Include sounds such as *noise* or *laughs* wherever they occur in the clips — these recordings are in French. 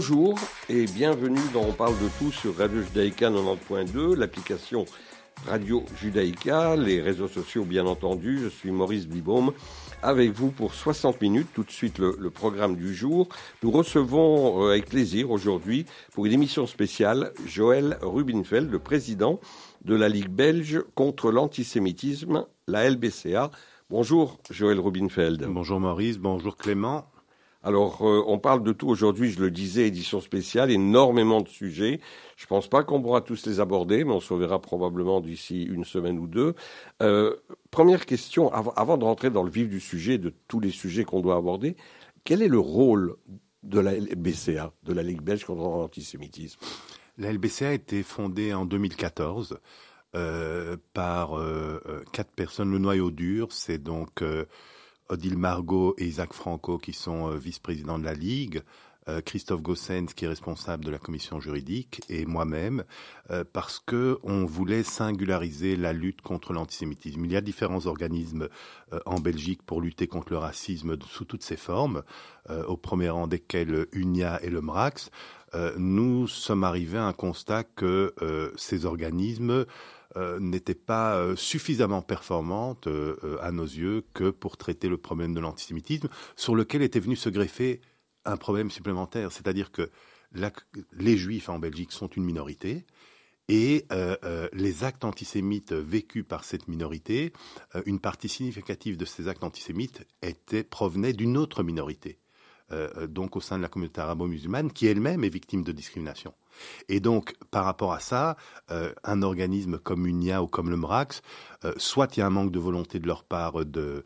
Bonjour et bienvenue dans On parle de tout sur Radio Judaïka 90.2, l'application Radio Judaïka, les réseaux sociaux bien entendu. Je suis Maurice Bibaume avec vous pour 60 minutes. Tout de suite le, programme du jour. Nous recevons euh, avec plaisir aujourd'hui pour une émission spéciale Joël Rubinfeld, le président de la Ligue belge contre l'antisémitisme, la LBCA. Bonjour Joël Rubinfeld. Bonjour Maurice, bonjour Clément. Alors, euh, on parle de tout aujourd'hui, je le disais, édition spéciale, énormément de sujets. Je ne pense pas qu'on pourra tous les aborder, mais on se reverra probablement d'ici une semaine ou deux. Euh, première question, avant, de rentrer dans le vif du sujet, de tous les sujets qu'on doit aborder, quel est le rôle de la LBCA, de la Ligue belge contre l'antisémitisme? La LBCA a été fondée en 2014 euh, par quatre personnes. Le noyau dur, c'est donc Odile Margot et Isaac Franco qui sont euh, vice-présidents de la Ligue, euh, Christophe Gossens qui est responsable de la commission juridique et moi-même euh, parce que on voulait singulariser la lutte contre l'antisémitisme. Il y a différents organismes en Belgique pour lutter contre le racisme sous toutes ses formes, au premier rang desquels UNIA et le MRAX. nous sommes arrivés à un constat que ces organismes euh, n'était pas euh, suffisamment performante euh, à nos yeux que pour traiter le problème de l'antisémitisme, sur lequel était venu se greffer un problème supplémentaire, c'est-à-dire que les juifs en Belgique sont une minorité, et les actes antisémites vécus par cette minorité, une partie significative de ces actes antisémites était, provenait d'une autre minorité, donc au sein de la communauté arabo-musulmane, qui elle-même est victime de discrimination. Et donc, par rapport à ça, euh, un organisme comme UNIA ou comme le MRAX, euh, soit il y a un manque de volonté de leur part de,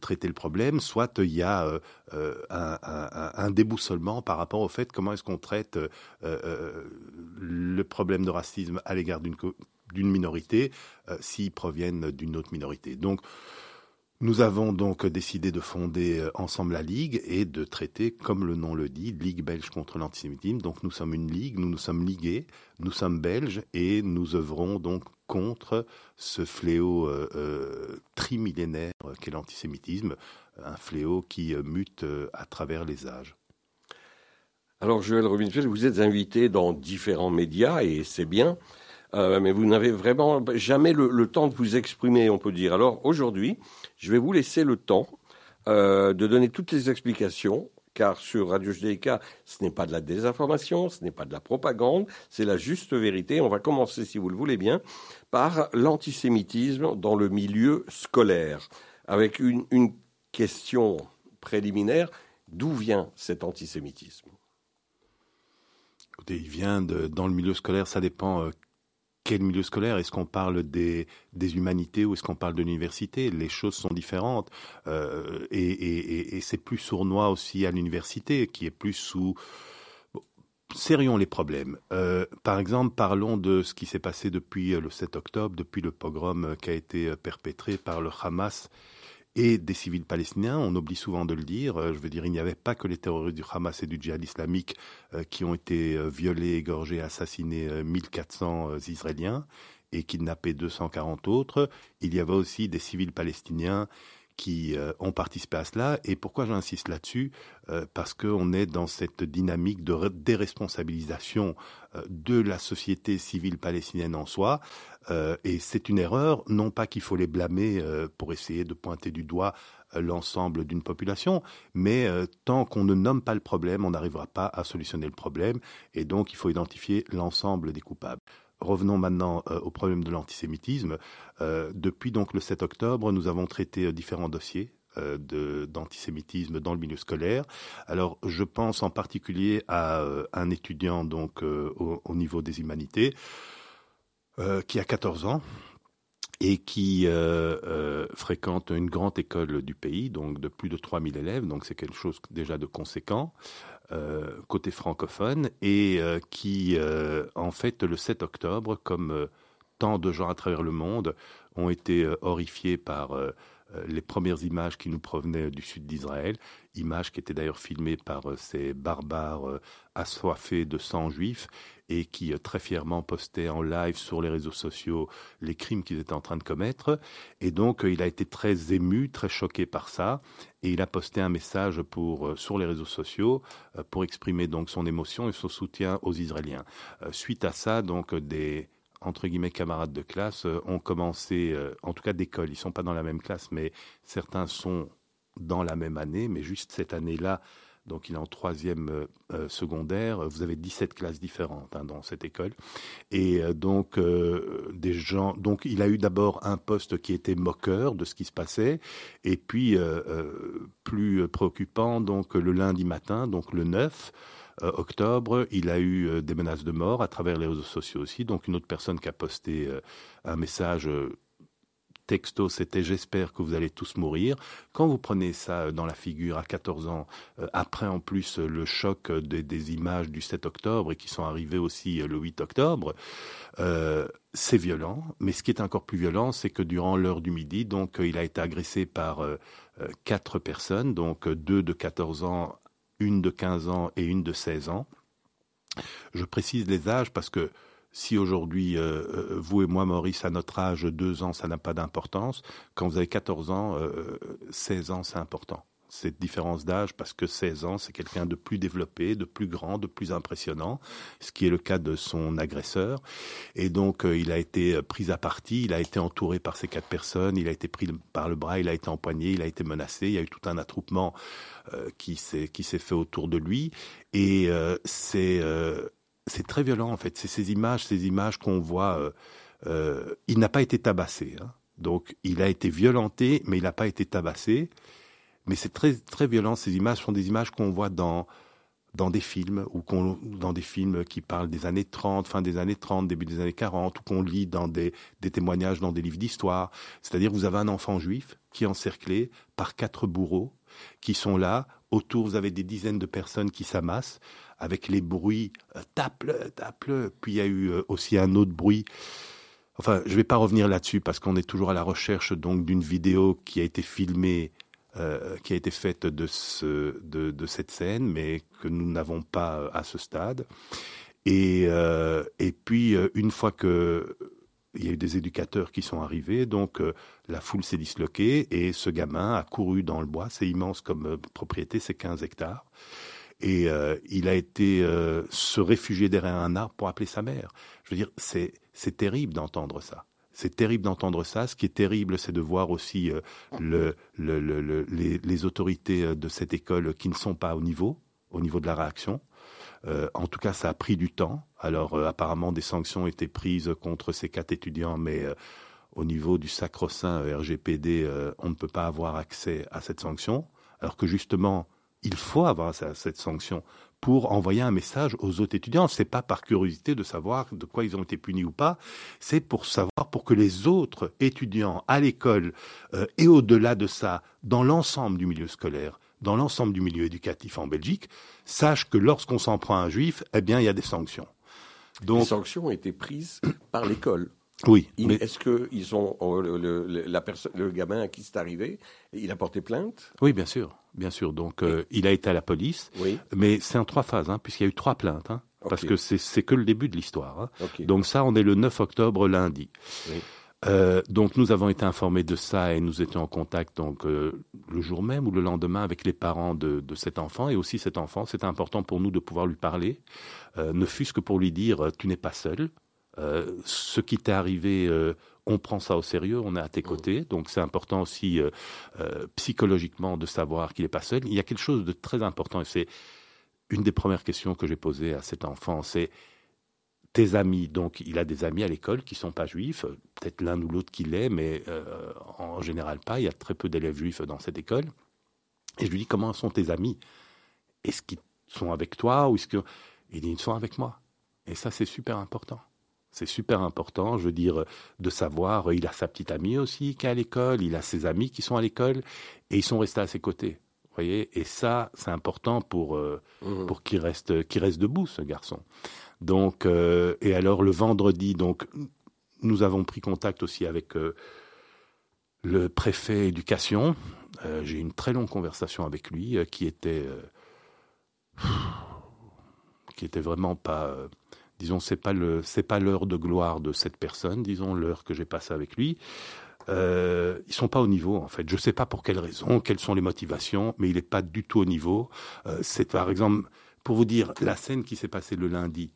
traiter le problème, soit il y a euh, un, déboussolement par rapport au fait comment est-ce qu'on traite le problème de racisme à l'égard d'une minorité s'ils proviennent d'une autre minorité. Nous avons donc décidé de fonder euh, ensemble la Ligue et de traiter, comme le nom le dit, Ligue belge contre l'antisémitisme. Donc nous sommes une Ligue, nous nous sommes ligués, nous sommes belges et nous œuvrons donc contre ce fléau euh, euh, trimillénaire qu'est l'antisémitisme, un fléau qui mute à travers les âges. Alors Joël Robinfeld, vous êtes invité dans différents médias et c'est bien. Euh, mais vous n'avez vraiment jamais le, temps de vous exprimer, on peut dire. Alors aujourd'hui, je vais vous laisser le temps euh, de donner toutes les explications, car sur Radio JDK, ce n'est pas de la désinformation, ce n'est pas de la propagande, c'est la juste vérité. On va commencer, si vous le voulez bien, par l'antisémitisme dans le milieu scolaire, avec une, question préliminaire. D'où vient cet antisémitisme? Écoutez, il vient dans le milieu scolaire, ça dépend euh, quel milieu scolaire? Est-ce qu'on parle des, des humanités ou est-ce qu'on parle de l'université? Les choses sont différentes. Euh, et, c'est plus sournois aussi à l'université, qui est plus sous... Bon, sérions les problèmes. Euh, par exemple, parlons de ce qui s'est passé depuis le 7 octobre, depuis le pogrom qui a été perpétré par le Hamas et des civils palestiniens. On oublie souvent de le dire. Euh, je veux dire, il n'y avait pas que les terroristes du Hamas et du djihad islamique euh, qui ont été euh, violés, égorgés, assassinés 1400 Israéliens et kidnappés 240 autres. Il y avait aussi des civils palestiniens qui ont participé à cela. Et pourquoi j'insiste là-dessus Parce qu'on est dans cette dynamique de déresponsabilisation de la société civile palestinienne en soi. Euh, et c'est une erreur, non pas qu'il faut les blâmer euh, pour essayer de pointer du doigt euh, l'ensemble d'une population, mais tant qu'on ne nomme pas le problème, on n'arrivera pas à solutionner le problème, et donc il faut identifier l'ensemble des coupables. Revenons maintenant au problème de l'antisémitisme. depuis donc le 7 octobre, nous avons traité différents dossiers d'antisémitisme dans le milieu scolaire. Alors, je pense en particulier à un étudiant donc au, au, niveau des humanités euh, qui a 14 ans et qui euh, euh, fréquente une grande école du pays, donc de plus de 3000 élèves, donc c'est quelque chose déjà de conséquent, côté francophone, et qui, en fait, le 7 octobre, comme tant de gens à travers le monde, ont été horrifiés par les premières images qui nous provenaient du sud d'Israël, images qui étaient d'ailleurs filmées par ces barbares assoiffés de sang juif et qui euh, très fièrement postait en live sur les réseaux sociaux les crimes qu'ils étaient en train de commettre. Et donc, euh, il a été très ému, très choqué par ça, et il a posté un message pour, euh, sur les réseaux sociaux pour exprimer donc son émotion et son soutien aux Israéliens. Suite à ça, donc, des entre guillemets camarades de classe ont commencé, en tout cas d'école, ils sont pas dans la même classe, mais certains sont dans la même année, mais juste cette année-là, donc il est en troisième euh, euh, secondaire. Vous avez 17 classes différentes hein, dans cette école. Et euh, donc des gens. Donc il a eu d'abord un poste qui était moqueur de ce qui se passait, et puis plus préoccupant. Donc le lundi matin, donc le 9 octobre, il a eu des menaces de mort à travers les réseaux sociaux aussi. Donc une autre personne qui a posté un message texto, c'était j'espère que vous allez tous mourir. Quand vous prenez ça euh, dans la figure à 14 ans, euh, après en plus euh, le choc des, images du 7 octobre et qui sont arrivées aussi le 8 octobre, c'est violent. Mais ce qui est encore plus violent, c'est que durant l'heure du midi, il a été agressé par quatre personnes, donc deux de 14 ans, une de 15 ans et une de 16 ans. Je précise les âges parce que si aujourd'hui, euh, euh, vous et moi, Maurice, à notre âge, deux ans, ça n'a pas d'importance, quand vous avez 14 ans, 16 euh, ans, c'est important. Cette différence d'âge, parce que 16 ans, c'est quelqu'un de plus développé, de plus grand, de plus impressionnant, ce qui est le cas de son agresseur. Et donc, il a été pris à partie, il a été entouré par ces quatre personnes, il a été pris par le bras, il a été empoigné, il a été menacé, il y a eu tout un attroupement qui s'est fait autour de lui. Et c'est c'est très violent en fait. C'est ces images, ces images qu'on voit. Euh, euh, il n'a pas été tabassé, hein. donc il a été violenté, mais il n'a pas été tabassé. Mais c'est très très violent. Ces images sont des images qu'on voit dans dans des films ou dans des films qui parlent des années 30, fin des années 30, début des années 40, ou qu'on lit dans des, des témoignages dans des livres d'histoire. C'est-à-dire vous avez un enfant juif qui est encerclé par quatre bourreaux qui sont là. Autour, vous avez des dizaines de personnes qui s'amassent avec les bruits, euh, tape-le, tape-le. Puis il y a eu euh, aussi un autre bruit. Enfin, je ne vais pas revenir là-dessus parce qu'on est toujours à la recherche donc d'une vidéo qui a été filmée, euh, qui a été faite de, ce, de, cette scène, mais que nous n'avons pas à ce stade. Et puis, une fois que il y a eu des éducateurs qui sont arrivés, donc la foule s'est disloquée et ce gamin a couru dans le bois. C'est immense comme propriété, c'est 15 hectares. Et euh, il a été euh, se réfugier derrière un arbre pour appeler sa mère. Je veux dire, c'est terrible d'entendre ça. C'est terrible d'entendre ça. Ce qui est terrible, c'est de voir aussi euh, le, le, le, les, les, autorités de cette école qui ne sont pas au niveau, au niveau de la réaction. En tout cas, ça a pris du temps. Alors, apparemment, des sanctions été prises contre ces quatre étudiants, mais au niveau du sacro-saint RGPD, on ne peut pas avoir accès à cette sanction. Alors que justement, il faut avoir cette sanction pour envoyer un message aux autres étudiants. C'est pas par curiosité de savoir de quoi ils ont été punis ou pas, c'est pour savoir pour que les autres étudiants à l'école euh, et au-delà de ça, dans l'ensemble du milieu scolaire, dans l'ensemble du milieu éducatif en Belgique, sachent que lorsqu'on s'en prend à un juif, eh bien il y a des sanctions. Donc, les sanctions ont été prises par l'école. Oui. Mais... Est-ce que ils ont oh, le, la le gamin à qui c'est arrivé, il a porté plainte? Oui, bien sûr, bien sûr. Donc euh, il a été à la police. Oui. Mais c'est en trois phases, hein, puisqu'il y a eu trois plaintes. Hein, Parce que c'est que le début de l'histoire. Hein. Donc ça, on est le 9 octobre lundi. Oui. Euh, donc nous avons été informés de ça et nous étions en contact donc euh, le jour même ou le lendemain avec les parents de, de cet enfant et aussi cet enfant. C'était important pour nous de pouvoir lui parler, euh, ne fût-ce que pour lui dire tu n'es pas seul, euh, ce qui t'est arrivé, euh, on prend ça au sérieux, on est à tes mmh. côtés. Donc c'est important aussi euh, psychologiquement de savoir qu'il n'est pas seul. Il y a quelque chose de très important et c'est une des premières questions que j'ai posées à cet enfant, c'est tes amis. Donc il a des amis à l'école qui sont pas juifs, peut-être l'un ou l'autre qui l'est, mais en général pas. Il y a très peu d'élèves juifs dans cette école. Et je lui dis comment sont tes amis? Est-ce qu'ils sont avec toi ou est-ce que il dit ils sont avec moi Et ça c'est super important. C'est super important, je veux dire, de savoir, il a sa petite amie aussi qui est à l'école, il a ses amis qui sont à l'école, et ils sont restés à ses côtés. Vous voyez? Et ça, c'est important pour, euh, mmh. pour qu'il reste, qu'il reste debout, ce garçon. Donc, euh, et alors le vendredi, donc, nous avons pris contact aussi avec euh, le préfet éducation. J'ai eu une très longue conversation avec lui qui était qui était vraiment pas disons c'est pas le c'est pas l'heure de gloire de cette personne disons l'heure que j'ai passée avec lui euh, ils sont pas au niveau en fait. Je sais pas pour quelles raisons, quelles sont les motivations, mais il n'est pas du tout au niveau. Euh, c'est par exemple pour vous dire la scène qui s'est passée le lundi.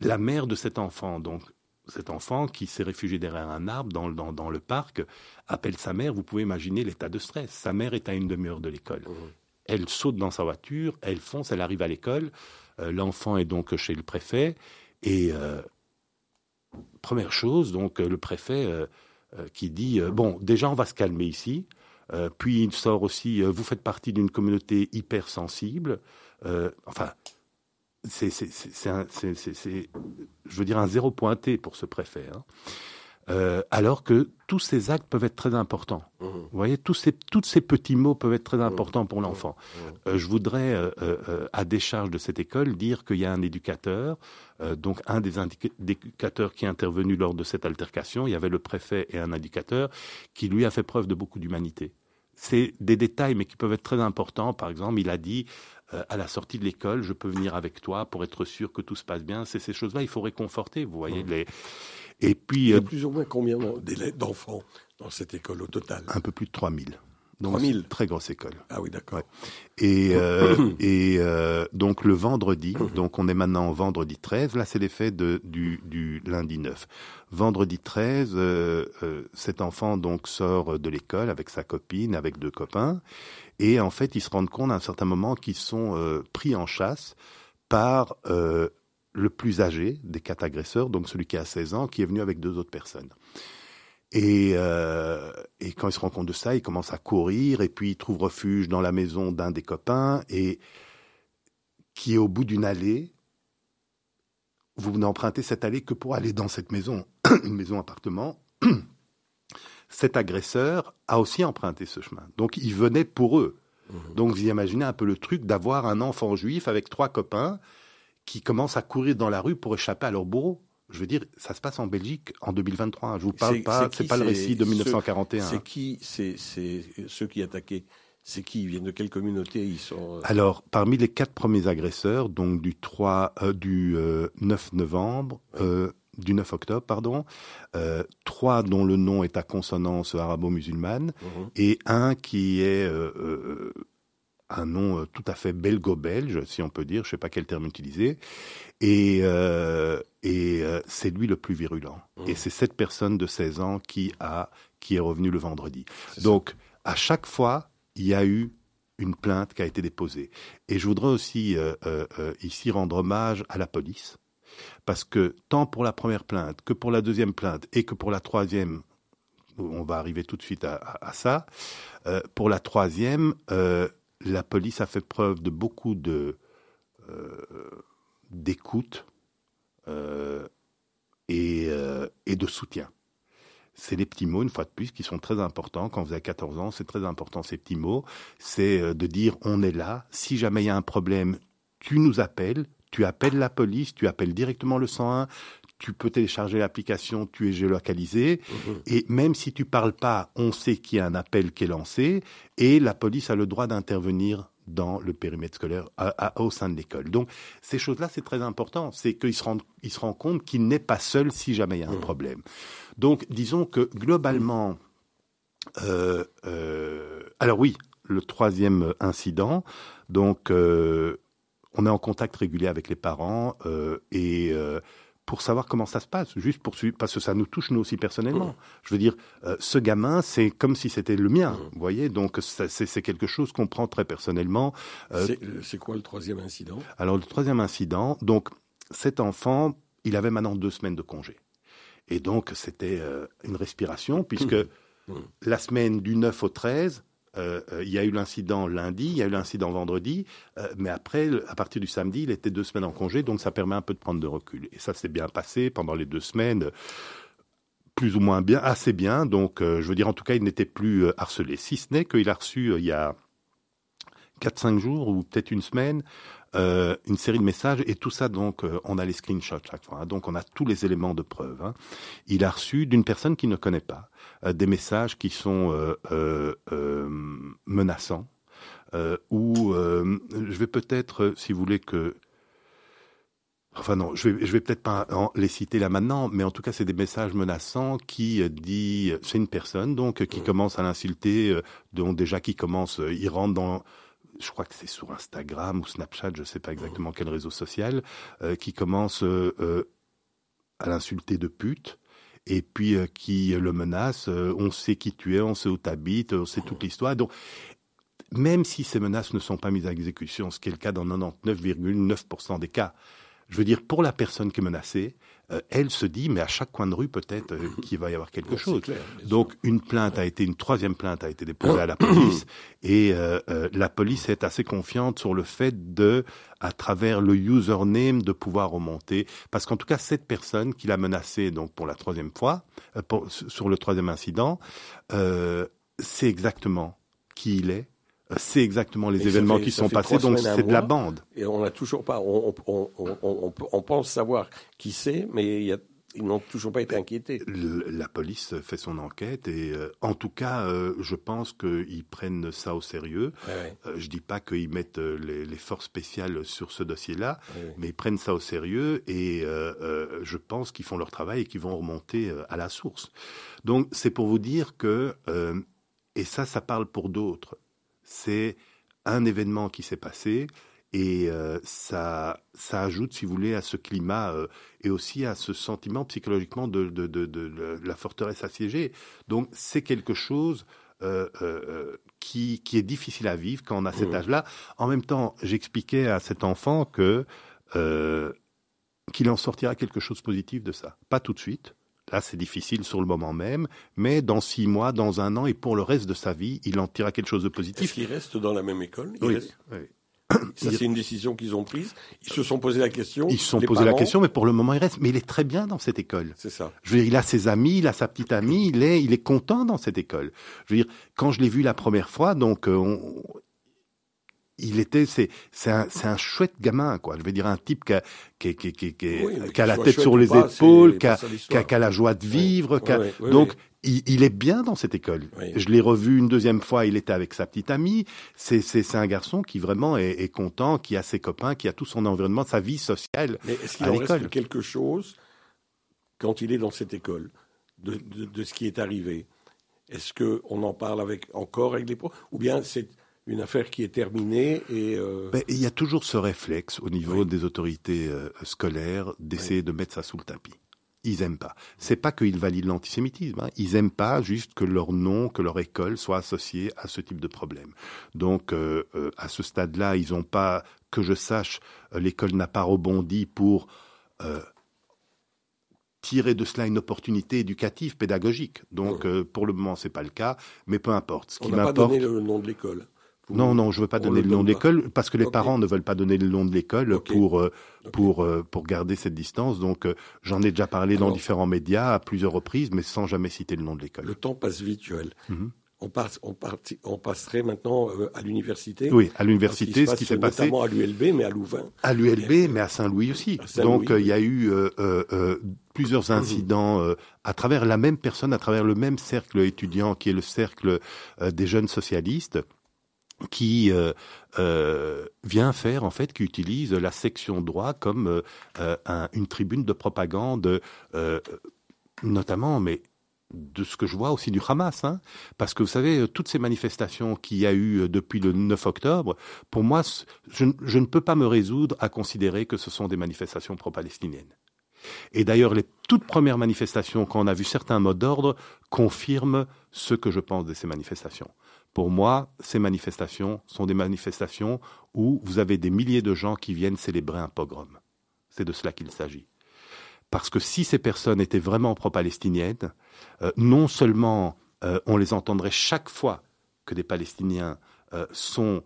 La mère de cet enfant, donc cet enfant qui s'est réfugié derrière un arbre dans, dans, dans, le parc, appelle sa mère. Vous pouvez imaginer l'état de stress. Sa mère est à une demi-heure de l'école. Mmh. Elle saute dans sa voiture, elle fonce, elle arrive à l'école. Euh, l'enfant est donc chez le préfet et euh, première chose, donc le préfet euh, qui dit euh, bon, déjà on va se calmer ici. Euh, puis il sort aussi, vous faites partie d'une communauté hypersensible. enfin, c'est, je veux dire, un zéro pointé pour ce préfet. Hein. Euh, alors que tous ces actes peuvent être très importants. Mmh. Vous voyez, tous ces, tous ces petits mots peuvent être très mmh. importants pour l'enfant. Mmh. Euh, je voudrais, euh, à décharge de cette école, dire qu'il y a un éducateur, donc un des éducateurs qui est intervenu lors de cette altercation, il y avait le préfet et un éducateur, qui lui a fait preuve de beaucoup d'humanité. C'est des détails, mais qui peuvent être très importants. Par exemple, il a dit à la sortie de l'école, je peux venir avec toi pour être sûr que tout se passe bien. C'est ces choses-là, il faut réconforter. Vous voyez les et puis, il y a euh, plus ou moins combien d'enfants dans cette école au total? Un peu plus de 3000. Donc, 3000 Très grosse école. Ah oui, d'accord. Et, euh, *coughs* et euh, donc le vendredi, *coughs* donc on est maintenant vendredi 13, là c'est l'effet du, du lundi 9. Vendredi 13, cet enfant donc sort de l'école avec sa copine, avec deux copains, et en fait ils se rendent compte à un certain moment qu'ils sont pris en chasse par le plus âgé des quatre agresseurs, donc celui qui a 16 ans, qui est venu avec deux autres personnes. Et, euh, et, quand il se rend compte de ça, il commence à courir et puis il trouve refuge dans la maison d'un des copains et qui est au bout d'une allée. Vous n'empruntez cette allée que pour aller dans cette maison, *coughs* une maison appartement. Cet agresseur a aussi emprunté ce chemin. Donc il venait pour eux. Mmh. Donc vous imaginez un peu le truc d'avoir un enfant juif avec trois copains qui commencent à courir dans la rue pour échapper à leur bourreau. Je veux dire, ça se passe en Belgique en 2023. Je vous parle pas, c'est pas le récit de 1941. C'est qui, c'est ceux qui attaquaient? C'est qui? Ils viennent de quelle communauté? Ils sont euh Alors, parmi les quatre premiers agresseurs, donc du 3, euh, du 9 euh, novembre, du 9 octobre, pardon, trois dont le nom est à consonance arabo-musulmane mhm. et un qui est un nom euh, tout à fait belgo-belge, si on peut dire, je ne sais pas quel terme utiliser, et, euh, et euh, c'est lui le plus virulent. Mmh. Et c'est cette personne de 16 ans qui, a, qui est revenue le vendredi. Donc, à chaque fois, il y a eu une plainte qui a été déposée. Et je voudrais aussi ici rendre hommage à la police, parce que tant pour la première plainte que pour la deuxième plainte et que pour la troisième, on va arriver tout de suite à, ça, pour la troisième, la police a fait preuve de beaucoup euh, d'écoute euh, euh, et, de soutien. C'est les petits mots, une fois de plus, qui sont très importants. Quand vous avez 14 ans, c'est très important ces petits mots. C'est de dire on est là. Si jamais il y a un problème, tu nous appelles, tu appelles la police, tu appelles directement le 101, tu peux télécharger l'application, tu es géolocalisé, mhm. et même si tu parles pas, on sait qu'il y a un appel qui est lancé, et la police a le droit d'intervenir dans le périmètre scolaire au sein de l'école. Donc ces choses-là, c'est très important. C'est qu'il se rend, il se rend compte qu'il n'est pas seul si jamais il y a un mhm. problème. Donc disons que globalement, euh, euh, alors oui, le troisième incident, donc euh, on est en contact régulier avec les parents et pour savoir comment ça se passe, juste pour parce que ça nous touche nous aussi personnellement. Mmh. Je veux dire, euh, ce gamin, c'est comme si c'était le mien, mmh. vous voyez. Donc c'est quelque chose qu'on prend très personnellement. Euh, c'est quoi le troisième incident? Alors le troisième incident, donc cet enfant, il avait maintenant deux semaines de congé, et donc c'était euh, une respiration puisque mmh. la semaine du 9 au 13, euh, euh, il y a eu l'incident lundi, il y a eu l'incident vendredi, euh, mais après, à partir du samedi, il était deux semaines en congé, donc ça permet un peu de prendre de recul. Et ça s'est bien passé pendant les deux semaines, plus ou moins bien, assez bien. Donc, je veux dire, en tout cas, il n'était plus harcelé. Si ce n'est qu'il a reçu il y a 4-5 jours ou peut-être une semaine une série de messages et tout ça donc on a les screenshots chaque fois. Hein. donc on a tous les éléments de preuve. Hein. Il a reçu d'une personne qu'il ne connaît pas des messages qui sont menaçants. ou je vais peut-être, si vous voulez que Enfin non, je vais, je vais peut-être pas les citer là maintenant, mais en tout cas c'est des messages menaçants qui euh, dit, c'est une personne donc qui commence à l'insulter, euh, donc déjà qui commence, euh, il rentre dans, je crois que c'est sur Instagram ou Snapchat, je ne sais pas exactement quel réseau social, qui commence à l'insulter de pute et puis qui le menace. on sait qui tu es, on sait où tu habites, on sait toute l'histoire. Donc même si ces menaces ne sont pas mises à exécution, ce qui est le cas dans 99,9% des cas, je veux dire, pour la personne qui est menacée, euh, elle se dit, mais à chaque coin de rue, peut-être euh, qu'il va y avoir quelque chose. Donc, une plainte a été, une troisième plainte a été déposée à la police, *coughs* et euh, la police est assez confiante sur le fait de, à travers le username, de pouvoir remonter, parce qu'en tout cas, cette personne qui l'a menacée, donc pour la troisième fois, sur le troisième incident, c'est exactement qui il est, c'est exactement les événements qui sont passés, donc c'est de la bande. Et on n'a toujours pas, on, on, on, on, pense savoir qui c'est, mais il ils n'ont toujours pas été inquiétés. la police fait son enquête et euh, en tout cas, euh, je pense qu'ils prennent ça au sérieux. Euh, je dis pas qu'ils mettent les, les, forces spéciales sur ce dossier-là, mais ils prennent ça au sérieux et je pense qu'ils font leur travail et qu'ils vont remonter à la source. Donc c'est pour vous dire que, et ça, ça parle pour d'autres c'est un événement qui s'est passé et euh, ça, ça ajoute, si vous voulez, à ce climat euh, et aussi à ce sentiment psychologiquement de, de, de, de la forteresse assiégée. Donc c'est quelque chose euh, qui, qui est difficile à vivre quand on a cet mmh. âge-là. En même temps, j'expliquais à cet enfant que qu'il en sortira quelque chose de positif de ça. Pas tout de suite, Là, c'est difficile sur le moment même, mais dans six mois, dans un an et pour le reste de sa vie, il en tirera quelque chose de positif. Est-ce qu'il reste dans la même école? Oui, Ça, c'est une décision qu'ils ont prise. Ils se sont posé la question. Ils se sont posé la question, mais pour le moment, il reste. Mais il est très bien dans cette école. C'est ça. Je veux dire, il a ses amis, il a sa petite amie, il est, il est content dans cette école. Je veux dire, quand je l'ai vu la première fois, donc, euh, on, il était, c'est, c'est un, c'est un chouette gamin, quoi. Je veux dire, un type qui a, qui, qui, qui, qui, a la tête sur les épaules, qui a, qui a, la joie de vivre, donc il, il, est bien dans cette école. Je l'ai revu une deuxième fois, il était avec sa petite amie. C'est, c'est, c'est un garçon qui vraiment est, est, content, qui a ses copains, qui a tout son environnement, sa vie sociale. Mais est-ce qu'il en reste quelque chose quand il est dans cette école de, de, de ce qui est arrivé? Est-ce que on en parle avec encore avec les pros, ou bien c'est une affaire qui est terminée et euh, ben, il y a toujours ce réflexe au niveau des autorités euh, scolaires d'essayer de mettre ça sous le tapis. Ils aiment pas. C'est pas qu'ils valident l'antisémitisme. Hein. Ils aiment pas juste que leur nom, que leur école soit associée à ce type de problème. Donc, euh, à ce stade-là, ils n'ont pas, que je sache, l'école n'a pas rebondi pour tirer de cela une opportunité éducative, pédagogique. Donc, pour le moment, c'est pas le cas, mais peu importe. Ce On n'a pas donné le nom de l'école. Non, non, je veux pas donner le, nom de l'école parce que les parents ne veulent pas donner le nom de l'école pour euh, pour euh, pour garder cette distance. Donc euh, j'en ai déjà parlé dans différents médias à plusieurs reprises, mais sans jamais citer le nom de l'école. Le temps passe vite, Joël. Mhm. On, passe, on, on, passerait maintenant à l'université. Oui, à l'université, ce qui s'est passé. Notamment à l'ULB, mais à Louvain. À l'ULB, mais à Saint-Louis aussi. Donc il y a eu plusieurs incidents à travers la même personne, à travers le même cercle étudiant qui est le cercle des jeunes socialistes qui euh, euh, vient faire en fait, qui utilise la section droit comme euh, un, une tribune de propagande, notamment, mais de ce que je vois aussi du Hamas, hein, parce que vous savez toutes ces manifestations qu'il y a eu depuis le 9 octobre, pour moi, je, je ne peux pas me résoudre à considérer que ce sont des manifestations pro-palestiniennes. Et d'ailleurs, les toutes premières manifestations, quand on a vu certains mots d'ordre, confirment ce que je pense de ces manifestations. Pour moi, ces manifestations sont des manifestations où vous avez des milliers de gens qui viennent célébrer un pogrom. C'est de cela qu'il s'agit. Parce que si ces personnes étaient vraiment pro-palestiniennes, euh, non seulement euh, on les entendrait chaque fois que des Palestiniens euh, sont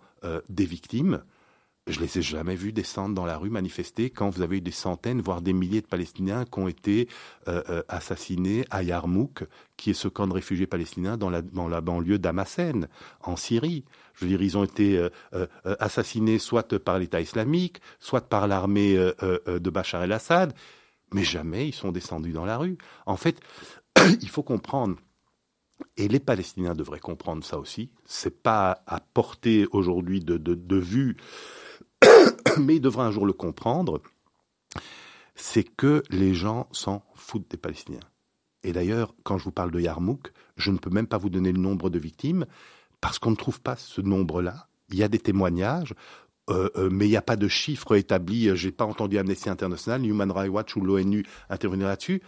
des victimes, je les ai jamais vus descendre dans la rue manifester quand vous avez eu des centaines, voire des milliers de Palestiniens qui ont été euh, euh, assassinés à Yarmouk, qui est ce camp de réfugiés palestiniens dans la, dans la banlieue d'Amassen, en Syrie. Je veux dire, ils ont été euh, assassinés soit par l'État islamique, soit par l'armée de Bachar el-Assad, mais jamais ils sont descendus dans la rue. En fait, *clears throat* il faut comprendre et les Palestiniens devraient comprendre ça aussi. C'est pas à porter aujourd'hui de, de, de vue *coughs* mais il devra un jour le comprendre, c'est que les gens s'en foutent des Palestiniens. Et d'ailleurs, quand je vous parle de Yarmouk, je ne peux même pas vous donner le nombre de victimes, parce qu'on ne trouve pas ce nombre-là. Il y a des témoignages, euh, euh, mais il n'y a pas de chiffres établis. Je n'ai pas entendu Amnesty International, Human Rights Watch ou l'ONU intervenir là-dessus.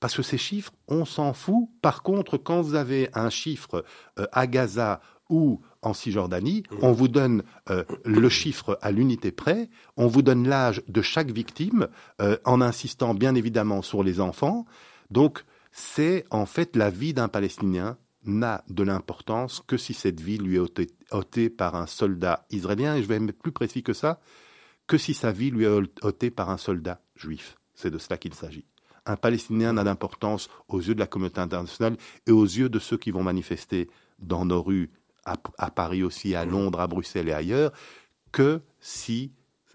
Parce que ces chiffres, on s'en fout. Par contre, quand vous avez un chiffre euh, à Gaza ou en Cisjordanie, mmh. on vous donne euh, le chiffre à l'unité près, on vous donne l'âge de chaque victime, euh, en insistant bien évidemment sur les enfants. Donc, c'est en fait la vie d'un Palestinien n'a de l'importance que si cette vie lui est ôtée, par un soldat israélien, et je vais être plus précis que ça, que si sa vie lui est ôtée par un soldat juif. C'est de cela qu'il s'agit. Un Palestinien n'a d'importance aux yeux de la communauté internationale et aux yeux de ceux qui vont manifester dans nos rues à, Paris aussi, à Londres, à Bruxelles et ailleurs, que si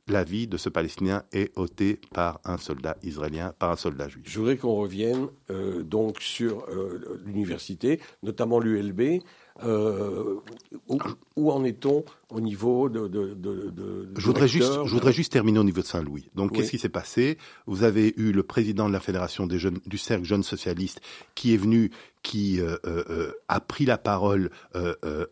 la vie de ce Palestinien est ôtée par un soldat israélien, par un soldat juif. Je voudrais qu'on revienne euh, donc sur euh, l'université, notamment l'ULB. Euh, où, en est-on au niveau de, je voudrais juste, je voudrais juste terminer au niveau de Saint-Louis. Donc, qu'est-ce qui s'est passé? Vous avez eu le président de la fédération des jeunes du cercle jeunes socialistes qui est venu, qui euh, euh, euh, a pris la parole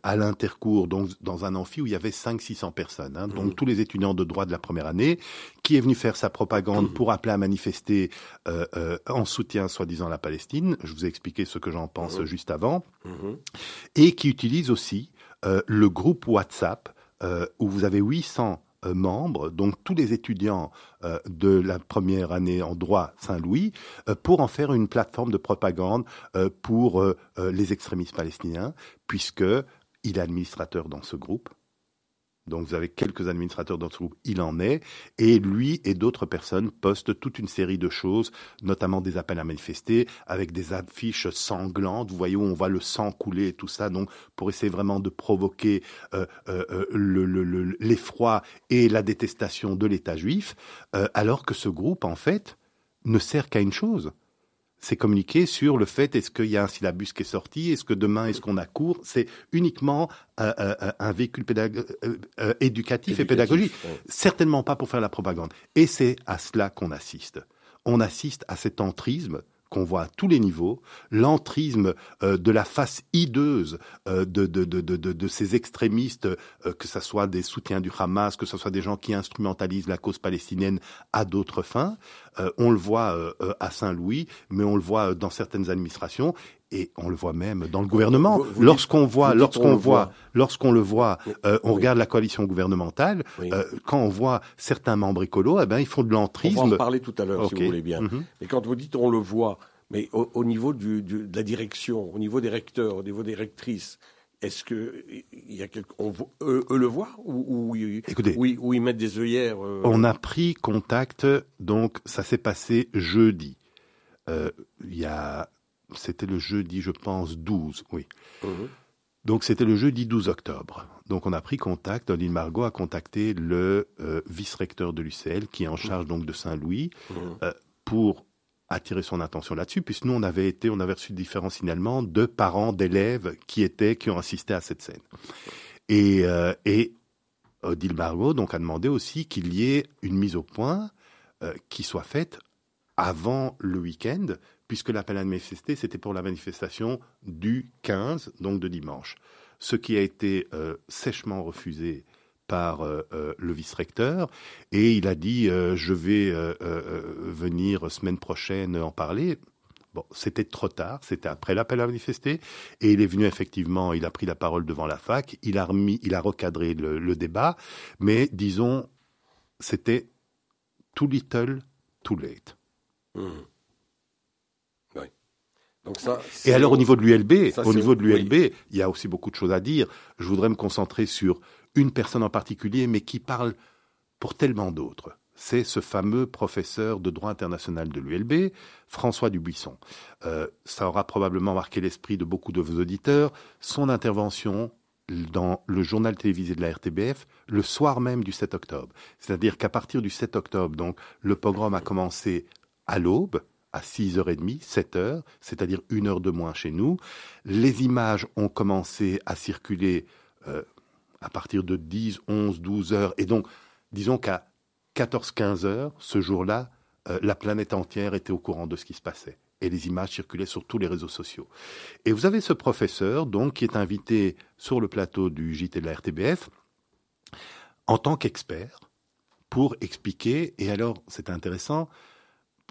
à l'intercours, donc dans un amphi où il y avait 500-600 personnes, hein, donc mmh. tous les étudiants de droit de la première année, qui est venu faire sa propagande mmh. pour appeler à manifester en soutien, soi-disant, à la Palestine. Je vous ai expliqué ce que j'en pense mmh. juste avant, et qui utilise aussi le groupe WhatsApp où vous avez 800 euh, membres, donc tous les étudiants euh, de la première année en droit Saint-Louis, euh, pour en faire une plateforme de propagande pour les extrémistes palestiniens, puisque il est administrateur dans ce groupe. Donc vous avez quelques administrateurs dans ce groupe, il en est, et lui et d'autres personnes postent toute une série de choses, notamment des appels à manifester, avec des affiches sanglantes, vous voyez où on voit le sang couler et tout ça, donc pour essayer vraiment de provoquer euh, euh, euh, l'effroi et la détestation de l'État juif, alors que ce groupe, en fait, ne sert qu'à une chose, c'est communiquer sur le fait est-ce qu'il y a un syllabus qui est sorti, est-ce que demain est-ce qu'on a cours. C'est uniquement euh, euh, euh, un véhicule éducatif, et pédagogique. Certainement pas pour faire la propagande. Et c'est à cela qu'on assiste. On assiste à cet entrisme qu'on voit à tous les niveaux, l'entrisme euh, de la face hideuse euh, de, de, de, de, ces extrémistes, euh, que ce soit des soutiens du Hamas, que ce soit des gens qui instrumentalisent la cause palestinienne à d'autres fins. On le voit à Saint-Louis, mais on le voit dans certaines administrations. Et on le voit même dans le gouvernement. Lorsqu'on voit, lorsqu'on voit, lorsqu'on le voit, on regarde la coalition gouvernementale. quand on voit certains membres écolos, eh ben ils font de l'entrisme. On va en parler tout à l'heure, si vous voulez bien. Mm Mais quand vous dites on le voit, mais au, niveau du, de la direction, au niveau des recteurs, au niveau des rectrices, est-ce que il y a quelque, on, eux, le voient ou, Écoutez, ou, ils mettent des œillères euh? On a pris contact, donc ça s'est passé jeudi. Euh, il y a, c'était le jeudi, je pense, 12, oui. Mhm. Donc c'était le jeudi 12 octobre. Donc on a pris contact, Odile Margot a contacté le euh, vice-recteur de l'UCL qui est en charge donc de Saint-Louis mhm. pour attirer son attention là-dessus, puisque nous, on avait été, on avait reçu différents signalements de parents d'élèves qui étaient, qui ont assisté à cette scène. Et, euh, Odile Margot donc a demandé aussi qu'il y ait une mise au point euh, qui soit faite avant le week-end, puisque l'appel à manifester, c'était pour la manifestation du 15, donc de dimanche. Ce qui a été euh, sèchement refusé par euh, euh, le vice-recteur et il a dit euh, je vais venir semaine prochaine en parler. Bon, c'était trop tard, c'était après l'appel à manifester, et il est venu effectivement, il a pris la parole devant la fac, il a remis, il a recadré le, débat, mais disons, c'était too little, too late. Mmh. Donc ça, et alors au niveau de l'ULB, au niveau de l'ULB, il y a aussi beaucoup de choses à dire. Je voudrais me concentrer sur une personne en particulier, mais qui parle pour tellement d'autres. C'est ce fameux professeur de droit international de l'ULB, François Dubuisson. Euh, ça aura probablement marqué l'esprit de beaucoup de vos auditeurs. Son intervention dans le journal télévisé de la RTBF le soir même du 7 octobre. C'est-à-dire qu'à partir du 7 octobre, donc, le pogrom a commencé à l'aube, à 6h30, 7h, c'est-à-dire une heure de moins chez nous. Les images ont commencé à circuler euh, à partir de 10, 11, 12 heures. Et donc, disons qu'à 14, 15 heures, ce jour-là, euh, la planète entière était au courant de ce qui se passait. Et les images circulaient sur tous les réseaux sociaux. Et vous avez ce professeur, donc, qui est invité sur le plateau du JT de la RTBF en tant qu'expert pour expliquer. Et alors, c'est intéressant,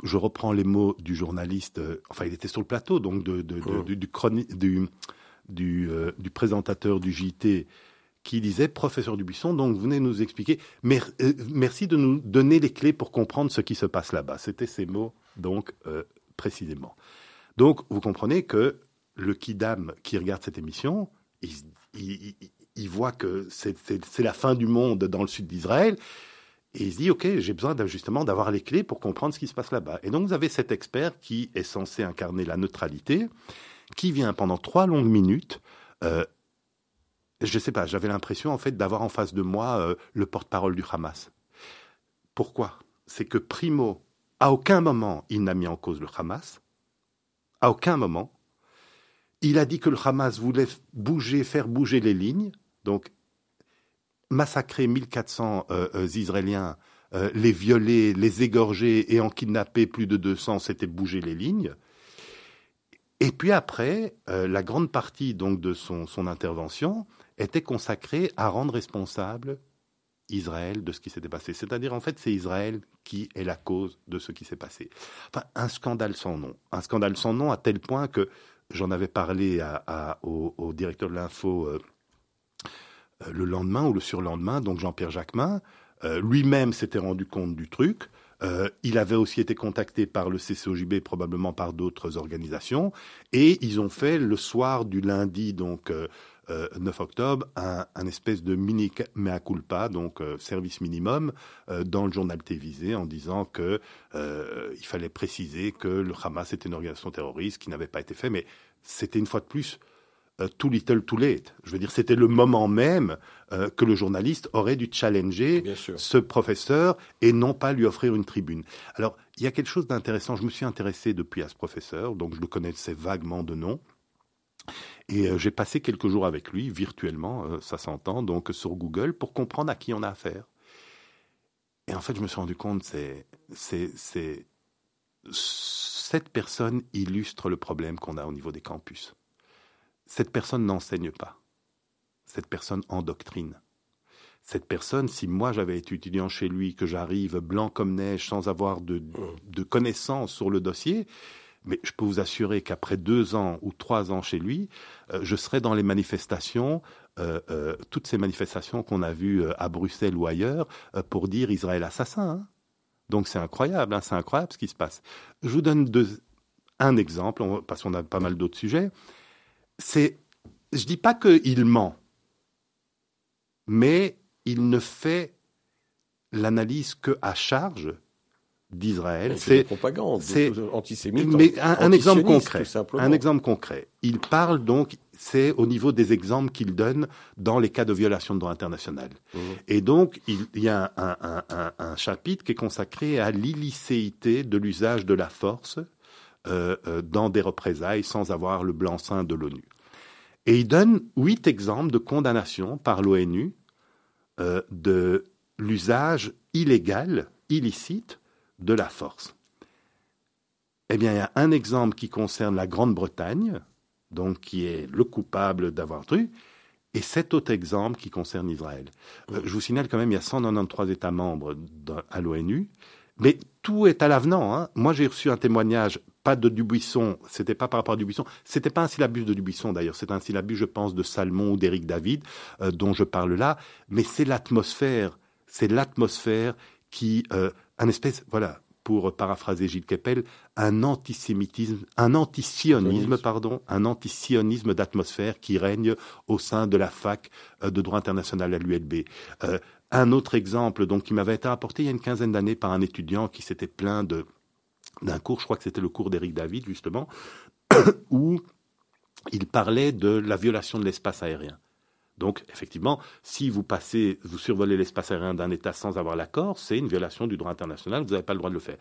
je reprends les mots du journaliste, euh, enfin il était sur le plateau, donc de, oh. du, du, euh, du, présentateur du JT qui disait Professeur Dubuisson, donc venez nous expliquer, euh, merci de nous donner les clés pour comprendre ce qui se passe là-bas. C'était ces mots, donc, précisément. Donc, vous comprenez que le kidam qui regarde cette émission, il voit que c'est la fin du monde dans le sud d'Israël, et il se dit, OK, j'ai besoin justement d'avoir les clés pour comprendre ce qui se passe là-bas. Et donc, vous avez cet expert qui est censé incarner la neutralité, qui vient pendant trois longues minutes. Euh, je sais pas, j'avais l'impression en fait d'avoir en face de moi euh, le porte-parole du Hamas. Pourquoi? C'est que Primo, à aucun moment, il n'a mis en cause le Hamas. À aucun moment. Il a dit que le Hamas voulait bouger, faire bouger les lignes. Donc, massacrer 1400 euh, euh, Israéliens, euh, les violer, les égorger et en kidnapper plus de 200, c'était bouger les lignes. Et puis après, la grande partie donc de son intervention était consacrée à rendre responsable Israël de ce qui s'était passé. C'est-à-dire, en fait, c'est Israël qui est la cause de ce qui s'est passé. Enfin, un scandale sans nom. Un scandale sans nom à tel point que j'en avais parlé au, directeur de l'info euh, le lendemain ou le surlendemain, donc Jean-Pierre Jacquemin, euh, lui-même s'était rendu compte du truc. Euh, il avait aussi été contacté par le CCOJB, probablement par d'autres organisations, et ils ont fait le soir du lundi, donc 9 octobre, un, espèce de mini mea culpa, donc service minimum, dans le journal télévisé, en disant que il fallait préciser que le Hamas était une organisation terroriste qui n'avait pas été fait, mais c'était une fois de plus euh, too little, too late. Je veux dire, c'était le moment même euh, que le journaliste aurait dû challenger ce professeur et non pas lui offrir une tribune. Alors, il y a quelque chose d'intéressant. Je me suis intéressé depuis à ce professeur, donc je le connaissais vaguement de nom. Et euh, j'ai passé quelques jours avec lui, virtuellement, ça s'entend, donc sur Google, pour comprendre à qui on a affaire. Et en fait, je me suis rendu compte, c'est, c'est, c'est, cette personne illustre le problème qu'on a au niveau des campus cette personne n'enseigne pas. Cette personne endoctrine. Cette personne, si moi j'avais été étudiant chez lui, que j'arrive blanc comme neige sans avoir de, de connaissances sur le dossier, mais je peux vous assurer qu'après deux ans ou trois ans chez lui, euh, je serais dans les manifestations, euh, euh, toutes ces manifestations qu'on a vues à Bruxelles ou ailleurs, pour dire Israël assassin. Hein. Donc c'est incroyable, hein, c'est incroyable ce qui se passe. Je vous donne un exemple, parce qu'on a pas mal d'autres sujets c'est, je dis pas qu'il ment, mais il ne fait l'analyse que à charge d'Israël. C'est propagande, c'est antisémite. Mais un, exemple concret. Un exemple concret. Il parle donc, c'est au niveau des exemples qu'il donne dans les cas de violation de droit international. Mmh. Et donc, il, y a un, chapitre qui est consacré à l'illicéité de l'usage de la force euh, euh, dans des représailles sans avoir le blanc-seing de l'ONU. Et il donne huit exemples de condamnation par l'ONU euh, de l'usage illégal, illicite de la force. Eh bien, il y a un exemple qui concerne la Grande-Bretagne, donc qui est le coupable d'avoir truc, et sept autres exemples qui concernent Israël. je vous signale quand même, il y a 193 États membres à l'ONU, mais tout est à l'avenant. Hein. Moi, j'ai reçu un témoignage, pas de Dubuisson, c'était pas par rapport à Dubuisson, c'était pas un syllabus de Dubuisson d'ailleurs, c'est un syllabus, je pense, de Salmon ou d'Éric David, euh, dont je parle là, mais c'est l'atmosphère, c'est l'atmosphère qui, euh, un espèce, voilà, pour paraphraser Gilles Keppel, un antisémitisme, un antisionisme, pardon, un antisionisme d'atmosphère qui règne au sein de la fac euh, de droit international à l'ULB. un autre exemple donc qui m'avait été apporté il y a une quinzaine d'années par un étudiant qui s'était plaint de d'un cours, je crois que c'était le cours d'Éric David justement, *coughs* où il parlait de la violation de l'espace aérien. Donc, effectivement, si vous passez, vous survolez l'espace aérien d'un État sans avoir l'accord, c'est une violation du droit international, vous n'avez pas le droit de le faire.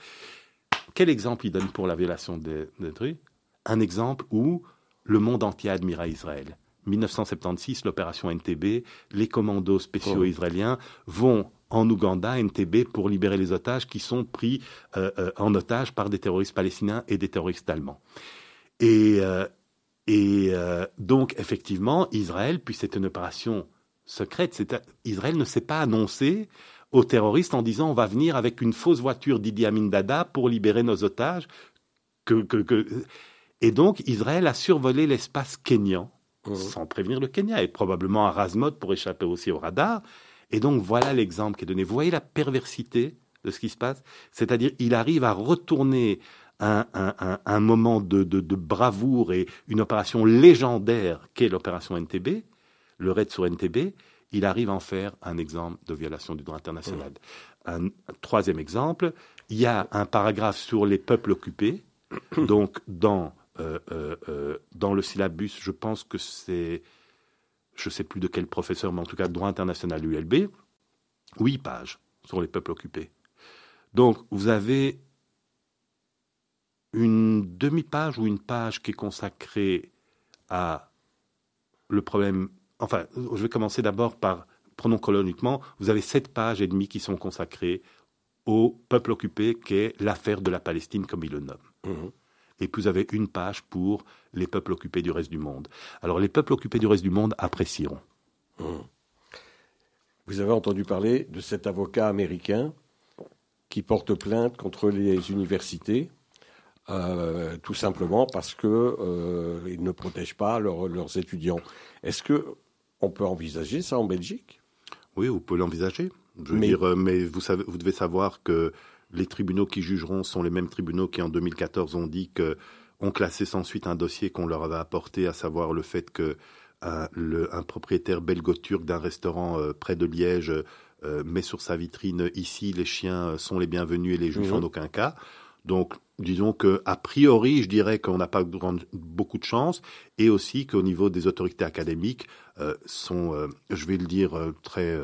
Quel exemple il donne pour la violation des, trucs? Un exemple où le monde entier admira Israël. 1976, l'opération NTB, les commandos spéciaux oh. israéliens vont en Ouganda, NTB, pour libérer les otages qui sont pris euh, euh, en otage par des terroristes palestiniens et des terroristes allemands. Et, euh, et euh, donc, effectivement, Israël, puis c'est une opération secrète, Israël ne s'est pas annoncé aux terroristes en disant on va venir avec une fausse voiture d'Idi Amin Dada pour libérer nos otages. Et donc, Israël a survolé l'espace kényan mmh. sans prévenir le Kenya et probablement à Razmod pour échapper aussi au radar. Et donc, voilà l'exemple qui est donné. Vous voyez la perversité de ce qui se passe? C'est-à-dire, il arrive à retourner un, moment de, bravoure et une opération légendaire qu'est l'opération NTB, le raid sur NTB, il arrive à en faire un exemple de violation du droit international. Un, troisième exemple, il y a un paragraphe sur les peuples occupés. *coughs* Donc, dans, euh, euh, euh, dans le syllabus, je pense que c'est, je ne sais plus de quel professeur, mais en tout cas, droit international ULB, huit pages sur les peuples occupés. Donc, vous avez une demi-page ou une page qui est consacrée à le problème. Enfin, je vais commencer d'abord par, prenons chronologiquement, vous avez sept pages et demie qui sont consacrées au peuple occupé, qui est l'affaire de la Palestine, comme il le nomme. Mhm. Et puis vous avez une page pour les peuples occupés du reste du monde. Alors les peuples occupés du reste du monde apprécieront. Mhm. Vous avez entendu parler de cet avocat américain qui porte plainte contre les universités euh, tout simplement parce qu'ils euh, ne protègent pas leurs étudiants. Est-ce que on peut envisager ça en Belgique? Oui, vous pouvez l'envisager. mais... Euh, mais vous, savez, vous devez savoir que les tribunaux qui jugeront sont les mêmes tribunaux qui en 2014 ont dit que ont classé sans suite un dossier qu'on leur avait apporté, à savoir le fait que un, le, un propriétaire belgo-turc d'un restaurant près de Liège met sur sa vitrine ici les chiens sont les bienvenus et les juifs en aucun cas. Donc, disons que a priori, je dirais qu'on n'a pas beaucoup de chance, et aussi qu'au niveau des autorités académiques, euh, sont, euh, je vais le dire euh, très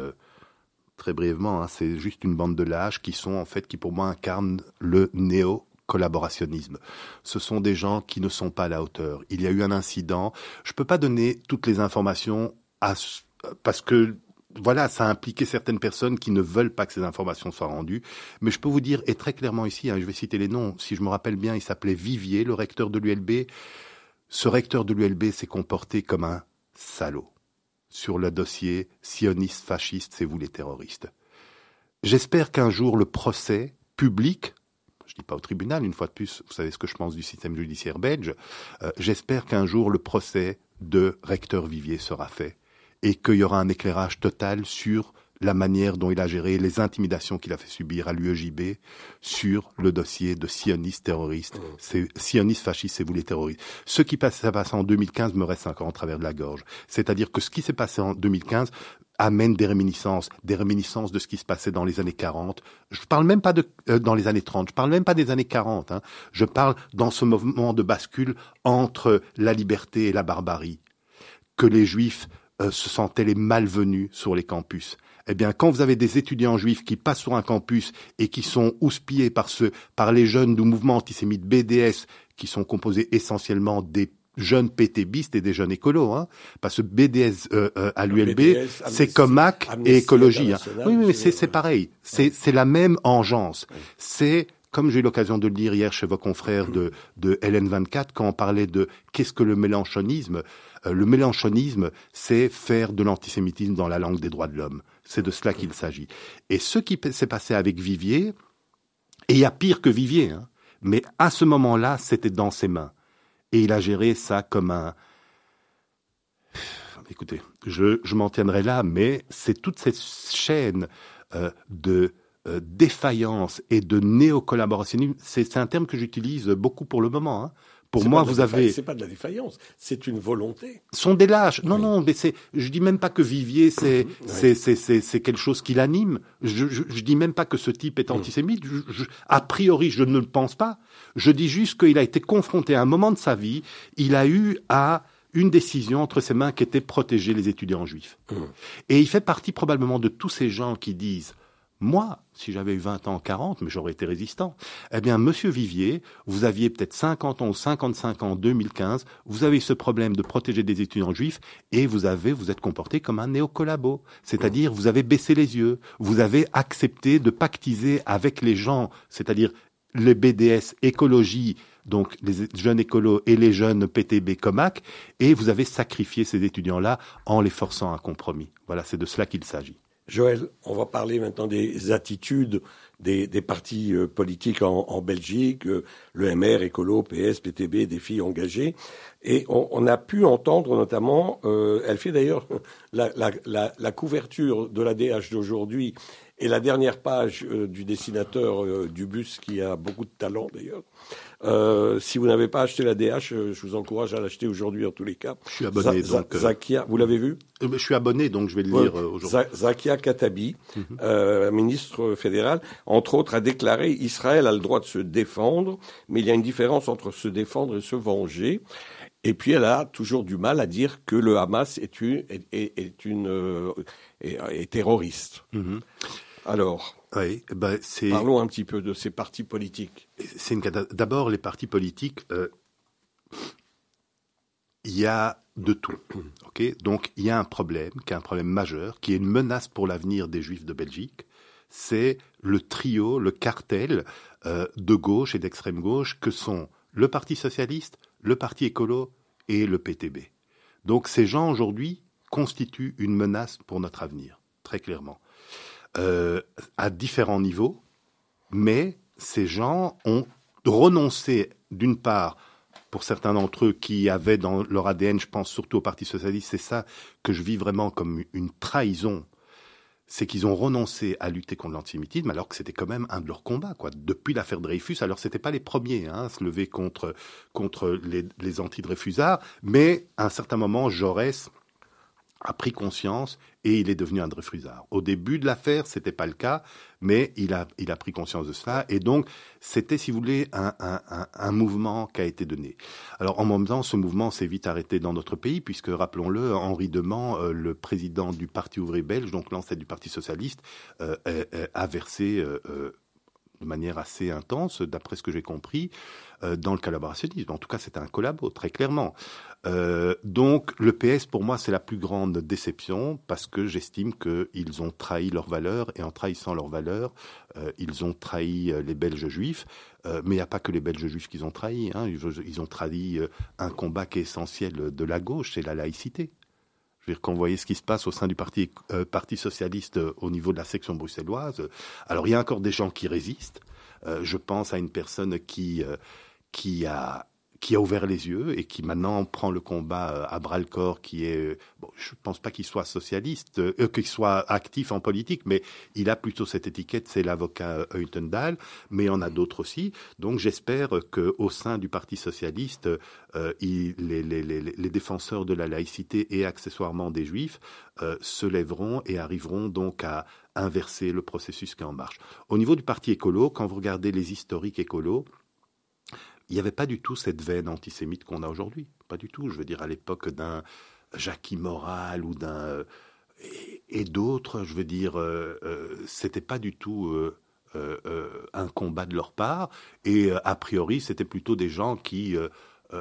très brièvement, hein, c'est juste une bande de lâches qui sont en fait qui pour moi incarnent le néo collaborationnisme. Ce sont des gens qui ne sont pas à la hauteur. Il y a eu un incident. Je ne peux pas donner toutes les informations parce que voilà, ça a impliqué certaines personnes qui ne veulent pas que ces informations soient rendues. Mais je peux vous dire, et très clairement ici, hein, je vais citer les noms, si je me rappelle bien, il s'appelait Vivier, le recteur de l'ULB. Ce recteur de l'ULB s'est comporté comme un salaud sur le dossier sioniste, fasciste, c'est vous les terroristes. J'espère qu'un jour le procès public, je ne dis pas au tribunal, une fois de plus, vous savez ce que je pense du système judiciaire belge, euh, j'espère qu'un jour le procès de recteur Vivier sera fait et qu'il y aura un éclairage total sur la manière dont il a géré les intimidations qu'il a fait subir à l'UEJB sur le dossier de sionistes terroristes. C'est sionistes fascistes, c'est vous les terroristes. Ce qui s'est passé en 2015 me reste encore en travers de la gorge. C'est-à-dire que ce qui s'est passé en 2015 amène des réminiscences, des réminiscences de ce qui se passait dans les années 40. Je parle même pas de euh, dans les années 30, je parle même pas des années 40. Hein. Je parle dans ce mouvement de bascule entre la liberté et la barbarie que les Juifs euh, se sentaient les malvenus sur les campus. Eh bien, quand vous avez des étudiants juifs qui passent sur un campus et qui sont houspillés par ceux, par les jeunes du mouvement antisémite BDS, qui sont composés essentiellement des jeunes PTBistes et des jeunes écolos, hein, parce que BDS euh, euh, à l'ULB, c'est comme Mac et écologie. Hein. Oui, mais c'est pareil. C'est c'est la même engeance. C'est comme j'ai eu l'occasion de le dire hier chez vos confrères de, de LN24, quand on parlait de qu'est-ce que le mélanchonisme, euh, le mélanchonisme, c'est faire de l'antisémitisme dans la langue des droits de l'homme. C'est de cela qu'il s'agit. Et ce qui s'est passé avec Vivier, et il y a pire que Vivier, hein, mais à ce moment-là, c'était dans ses mains. Et il a géré ça comme un... *sighs* Écoutez, je, je m'en tiendrai là, mais c'est toute cette chaîne euh, de défaillance et de néo-collaborationnisme, c'est un terme que j'utilise beaucoup pour le moment, hein, Pour moi, vous avez. C'est pas de la défaillance, c'est une volonté. Sont des lâches. Non, non, mais c'est. Je dis même pas que Vivier, c'est c'est c'est c'est quelque chose qui l'anime. Je, je, je dis même pas que ce type est antisémite. a priori, je ne le pense pas. Je dis juste qu'il a été confronté à un moment de sa vie. Il a eu à une décision entre ses mains qui était protéger les étudiants juifs. Mmh. Et il fait partie probablement de tous ces gens qui disent moi, si j'avais eu 20 ans, 40, mais j'aurais été résistant. Eh bien, monsieur Vivier, vous aviez peut-être 50 ans ou 55 ans en 2015, vous avez ce problème de protéger des étudiants juifs et vous avez, vous êtes comporté comme un néocollabo. C'est-à-dire, vous avez baissé les yeux, vous avez accepté de pactiser avec les gens, c'est-à-dire les BDS écologie, donc les jeunes écolos et les jeunes PTB Comac, et vous avez sacrifié ces étudiants-là en les forçant à un compromis. Voilà, c'est de cela qu'il s'agit. Joël, on va parler maintenant des attitudes des, partis euh, politiques en, Belgique, euh, le MR, Écolo, PS, PTB, des filles engagées. Et on, a pu entendre notamment, euh, elle fait d'ailleurs *laughs* la, la, couverture de l'ADH d'aujourd'hui et la dernière page du dessinateur du bus qui a beaucoup de talent d'ailleurs, euh, si vous n'avez pas acheté la DH, euh, je vous encourage à l'acheter aujourd'hui en tous les cas. Je suis abonné. donc, euh, Zakia, vous l'avez vu? Je suis abonné, donc je vais le lire aujourd'hui. Zakia Katabi, mhm. ministre fédéral, entre autres, a déclaré Israël a le droit de se défendre, mais il y a une différence entre se défendre et se venger. Et puis elle a toujours du mal à dire que le Hamas est une est, une est, terroriste. Mhm. Alors, oui, ben parlons un petit peu de ces partis politiques. C'est D'abord, les partis politiques, euh, il y a de tout. *clears throat* Donc, il y a un problème, qui est un problème majeur, qui est une menace pour l'avenir des Juifs de Belgique. C'est le trio, le cartel euh, de gauche et d'extrême gauche que sont le Parti socialiste, le Parti écolo et le PTB. Donc, ces gens aujourd'hui constituent une menace pour notre avenir, très clairement. Euh, à différents niveaux, mais ces gens ont renoncé, d'une part, pour certains d'entre eux qui avaient dans leur ADN, je pense surtout au Parti socialiste, c'est ça que je vis vraiment comme une trahison, c'est qu'ils ont renoncé à lutter contre l'antisémitisme alors que c'était quand même un de leurs combats, quoi. Depuis l'affaire Dreyfus, alors c'était pas les premiers hein, à se lever contre contre les, les anti-Dreyfusards, mais à un certain moment, Jaurès a pris conscience et il est devenu un Dreyfusard. Au début de l'affaire, c'était pas le cas, mais il a, il a pris conscience de cela et donc c'était, si vous voulez, un, un, mouvement qui a été donné. Alors en même temps, ce mouvement s'est vite arrêté dans notre pays puisque, rappelons-le, Henri Demand, euh, le président du Parti ouvrier belge, donc l'ancêtre du Parti socialiste, euh, a versé euh, de manière assez intense, d'après ce que j'ai compris, dans le collaborationnisme. En tout cas, c'était un collabo, très clairement. Euh, donc, le PS, pour moi, c'est la plus grande déception parce que j'estime qu'ils ont trahi leurs valeurs et en trahissant leurs valeurs, euh, ils ont trahi les Belges juifs. mais il n'y a pas que les Belges juifs qu'ils ont trahis. Hein. Ils, ont trahi un combat qui est essentiel de la gauche, c'est la laïcité. Je veux dire, quand vous voyez ce qui se passe au sein du Parti, socialiste au niveau de la section bruxelloise, alors il y a encore des gens qui résistent. je pense à une personne qui a qui a ouvert les yeux et qui maintenant prend le combat euh, à bras le corps, qui est, euh, bon, je ne pense pas qu'il soit socialiste, euh, qu'il soit actif en politique, mais il a plutôt cette étiquette, c'est l'avocat Heutendal, mais il en a d'autres aussi. Donc j'espère qu'au sein du Parti socialiste, il, les, les, les, les, défenseurs de la laïcité et accessoirement des juifs se lèveront et arriveront donc à inverser le processus qui est en marche. Au niveau du Parti écolo, quand vous regardez les historiques écolos, il n'y avait pas du tout cette veine antisémite qu'on a aujourd'hui. Pas du tout. Je veux dire, à l'époque d'un Jackie Moral ou d'un. et, d'autres, je veux dire, euh, euh, c'était pas du tout. Euh, un combat de leur part, et a priori, c'était plutôt des gens qui euh,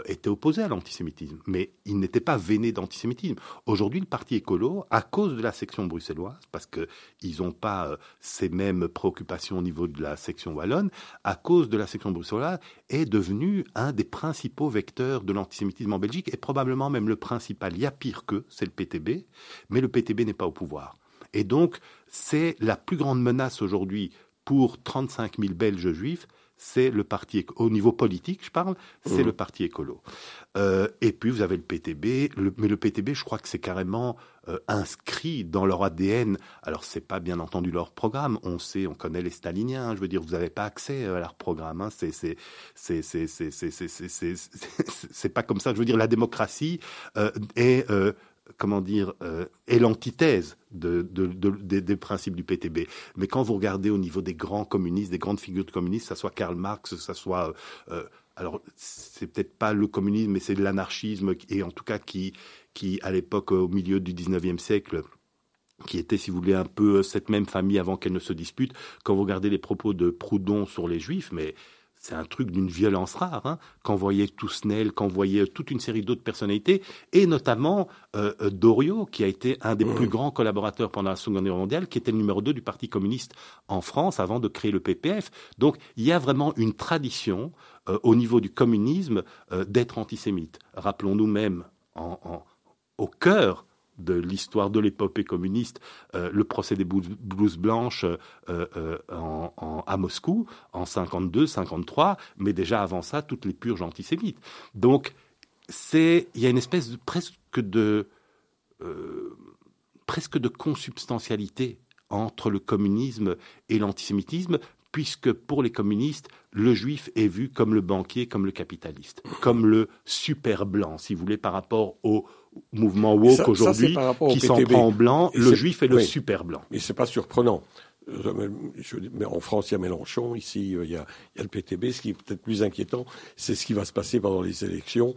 était opposé à l'antisémitisme, mais il n'était pas veiné d'antisémitisme. Aujourd'hui, le Parti écolo, à cause de la section bruxelloise, parce qu'ils n'ont pas euh, ces mêmes préoccupations au niveau de la section wallonne, à cause de la section bruxelloise, est devenu un des principaux vecteurs de l'antisémitisme en Belgique, et probablement même le principal. Il y a pire que, c'est le PTB, mais le PTB n'est pas au pouvoir. Et donc, c'est la plus grande menace aujourd'hui pour 35 000 Belges juifs, c'est le parti au niveau politique, je parle, c'est mmh. le parti écolo. Euh, et puis vous avez le PTB, mais le PTB, je crois que c'est carrément euh, inscrit dans leur ADN. Alors c'est pas bien entendu leur programme. On sait, on connaît les staliniens. Je veux dire, vous n'avez pas accès à leur programme. Hein. C'est c'est c'est c'est c'est c'est c'est pas comme ça. Je veux dire, la démocratie euh, est comment dire, euh, est l'antithèse de, des, principes du PTB. Mais quand vous regardez au niveau des grands communistes, des grandes figures de communistes, ce soit Karl Marx, ce soit... Euh, alors, c'est peut-être pas le communisme, mais c'est l'anarchisme, et en tout cas qui, qui à l'époque, au milieu du 19e siècle, qui était, si vous voulez, un peu cette même famille avant qu'elle ne se dispute. Quand vous regardez les propos de Proudhon sur les Juifs, mais c'est un truc d'une violence rare. Hein, voyez Tousnel, voyez toute une série d'autres personnalités, et notamment euh, euh, Doriot, qui a été un des plus grands collaborateurs pendant la Seconde Guerre mondiale, qui était le numéro 2 du Parti communiste en France avant de créer le PPF. Donc il y a vraiment une tradition euh, au niveau du communisme d'être antisémite. Rappelons-nous même au cœur de l'histoire de l'épopée communiste, euh, le procès des blouses blanches euh, euh, à Moscou en 52, 53, mais déjà avant ça, toutes les purges antisémites. Donc, c'est, il y a une espèce de, presque de presque de consubstantialité entre le communisme et l'antisémitisme, puisque pour les communistes, le juif est vu comme le banquier, comme le capitaliste, comme le super blanc, si vous voulez, par rapport au mouvement woke aujourd'hui qui s'en prend en blanc, le juif est le super blanc. Mais c'est pas surprenant. Mais en France, il y a Mélenchon, ici, euh, il y a, il y a le PTB. Ce qui est peut-être plus inquiétant, c'est ce qui va se passer pendant les élections.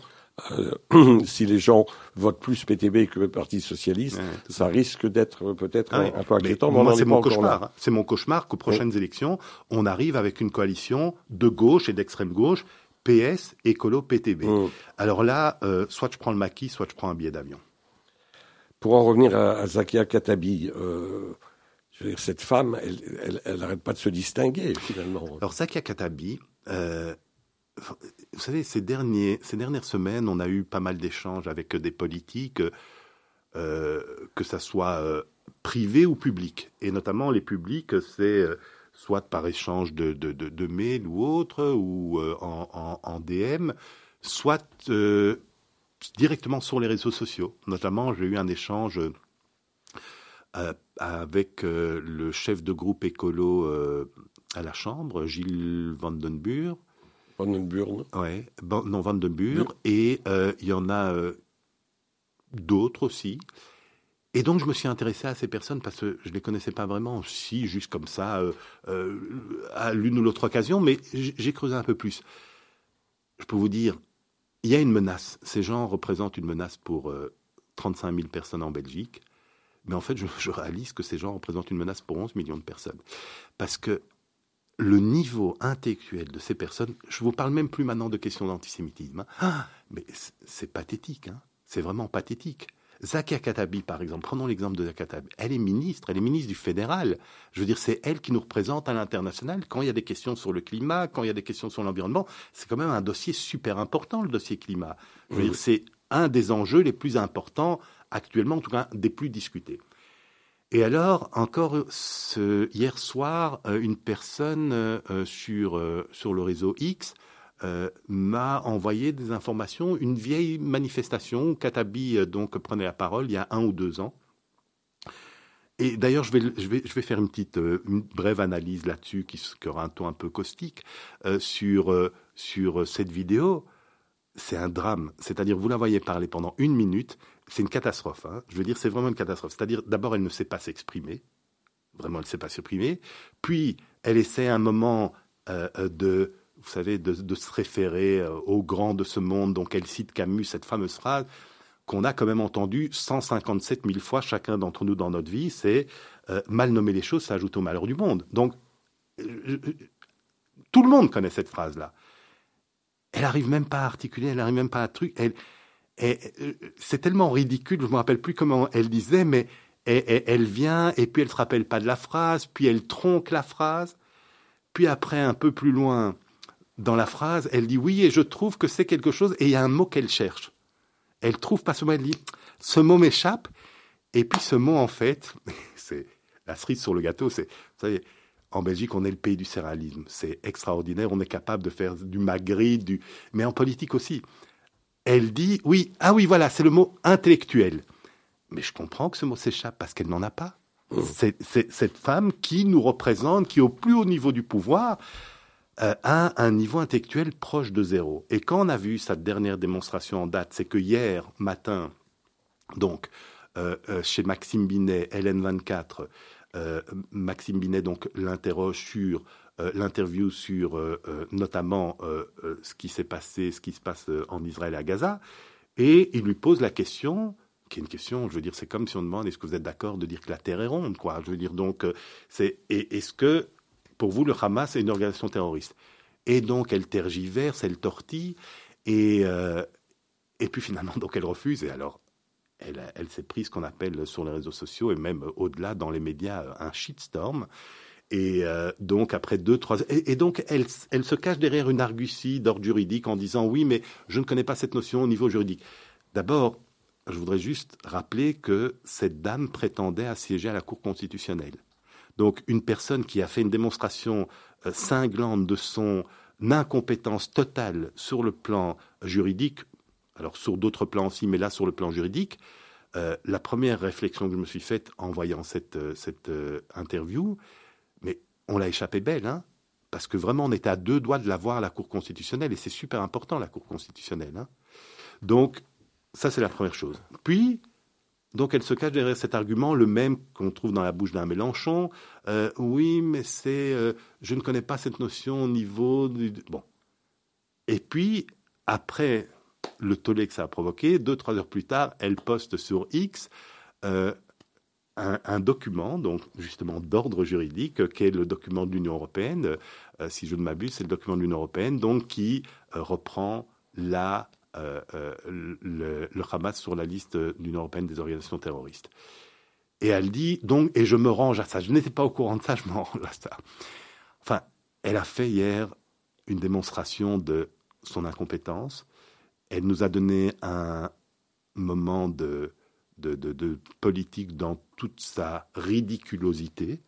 Euh, *clears throat* si les gens votent plus PTB que le Parti socialiste, ça risque d'être peut-être un, peu inquiétant. moi, c'est mon cauchemar. C'est mon cauchemar qu'aux prochaines élections, on arrive avec une coalition de gauche et d'extrême gauche PS, écolo, PTB. Mm. Alors là, euh, soit je prends le maquis, soit je prends un billet d'avion. Pour en revenir à, Zakia Katabi, euh, je veux dire, cette femme, elle n'arrête pas de se distinguer finalement. Alors Zakia Katabi, euh, vous savez, ces, derniers, ces dernières semaines, on a eu pas mal d'échanges avec des politiques, que ça soit privé ou public. Et notamment les publics, c'est soit par échange de, de, de, mails ou autre, ou euh, en, en, DM, soit euh, directement sur les réseaux sociaux. Notamment, j'ai eu un échange euh, avec le chef de groupe écolo à la Chambre, Gilles Vandenburg. Vandenburg Ouais, non, Vandenburg. Et il y en a d'autres aussi. Et donc, je me suis intéressé à ces personnes parce que je ne les connaissais pas vraiment, si, juste comme ça, euh, euh, à l'une ou l'autre occasion, mais j'ai creusé un peu plus. Je peux vous dire, il y a une menace. Ces gens représentent une menace pour 35 euh, 000 personnes en Belgique. Mais en fait, je, réalise que ces gens représentent une menace pour 11 millions de personnes. Parce que le niveau intellectuel de ces personnes, je vous parle même plus maintenant de questions d'antisémitisme, hein. ah, mais c'est pathétique, hein. c'est vraiment pathétique. Zakia Katabi, par exemple, prenons l'exemple de Zakia Katabi, elle est ministre, elle est ministre du fédéral. Je veux dire, c'est elle qui nous représente à l'international. Quand il y a des questions sur le climat, quand il y a des questions sur l'environnement, c'est quand même un dossier super important, le dossier climat. Je veux dire, c'est un des enjeux les plus importants actuellement, en tout cas des plus discutés. Et alors, encore ce, hier soir, euh, une personne euh, sur, euh, sur le réseau X euh, m'a envoyé des informations, une vieille manifestation Katabi euh, donc prenait la parole il y a un ou deux ans. Et d'ailleurs, je vais, je, vais, je vais faire une petite euh, une brève analyse là-dessus qui, qui, aura un ton un peu caustique sur, sur cette vidéo. C'est un drame. C'est-à-dire, vous la voyez parler pendant une minute, c'est une catastrophe. Hein. Je veux dire, c'est vraiment une catastrophe. C'est-à-dire, d'abord, elle ne sait pas s'exprimer. Vraiment, elle ne sait pas s'exprimer. Puis, elle essaie un moment de vous savez, de, se référer euh, aux grands de ce monde. Donc elle cite Camus, cette fameuse phrase qu'on a quand même entendue 157 000 fois chacun d'entre nous dans notre vie, c'est euh, mal nommer les choses, ça ajoute au malheur du monde. Donc euh, tout le monde connaît cette phrase-là. Elle arrive même pas à articuler, elle arrive même pas à truc. Elle, c'est tellement ridicule, je me rappelle plus comment elle disait, mais elle, vient et puis elle se rappelle pas de la phrase, puis elle tronque la phrase, puis après un peu plus loin, dans la phrase, elle dit oui et je trouve que c'est quelque chose et il y a un mot qu'elle cherche. Elle trouve pas ce mot, elle dit ce mot m'échappe et puis ce mot en fait, *laughs* c'est la cerise sur le gâteau, c'est vous savez, en Belgique, on est le pays du céréalisme. C'est extraordinaire. On est capable de faire du magri, du... mais en politique aussi. Elle dit, oui, ah oui, voilà, c'est le mot intellectuel. Mais je comprends que ce mot s'échappe parce qu'elle n'en a pas. Mmh. C'est cette femme qui nous représente, qui au plus haut niveau du pouvoir euh, a un niveau intellectuel proche de zéro. Et quand on a vu sa dernière démonstration en date, c'est que hier matin, donc euh, euh, chez Maxime Binet, LN24, Maxime Binet donc l'interroge sur l'interview sur notamment ce qui s'est passé, ce qui se passe en Israël et à Gaza, et il lui pose la question qui est une question, je veux dire, c'est comme si on demande est-ce que vous êtes d'accord de dire que la Terre est ronde, quoi? Je veux dire, donc, euh, c'est est-ce que pour vous le Hamas est une organisation terroriste Et donc, elle tergiverse, elle tortille, et euh, et puis finalement, donc, elle refuse. Et alors, elle, elle s'est prise ce qu'on appelle sur les réseaux sociaux et même au-delà dans les médias un shitstorm. Et euh, donc après deux, trois, et, donc elle, elle se cache derrière une argutie d'ordre juridique en disant oui, mais je ne connais pas cette notion au niveau juridique. D'abord, je voudrais juste rappeler que cette dame prétendait assiéger à la Cour constitutionnelle. Donc une personne qui a fait une démonstration euh, cinglante de son incompétence totale sur le plan juridique, alors sur d'autres plans aussi, mais là sur le plan juridique, euh, la première réflexion que je me suis faite en voyant cette, euh, cette interview, mais on l'a échappé belle, hein parce que vraiment on était à deux doigts de la voir à la Cour constitutionnelle, et c'est super important la Cour constitutionnelle. Hein Donc ça, c'est la première chose. Puis, donc, elle se cache derrière cet argument, le même qu'on trouve dans la bouche d'un Mélenchon. Euh, oui, mais c'est, euh, je ne connais pas cette notion au niveau du. Bon. Et puis, après le tollé que ça a provoqué, deux, trois heures plus tard, elle poste sur X euh, un, document, donc justement d'ordre juridique, qui est le document de l'Union européenne. si je ne m'abuse, c'est le document de l'Union européenne, donc qui reprend la euh, euh, le, Hamas sur la liste l'Union européenne des organisations terroristes. Et elle dit, donc, et je me range à ça, je n'étais pas au courant de ça, *laughs* je me range à ça. Enfin, elle a fait hier une démonstration de son incompétence. Elle nous a donné un moment de, de politique dans toute sa ridiculosité.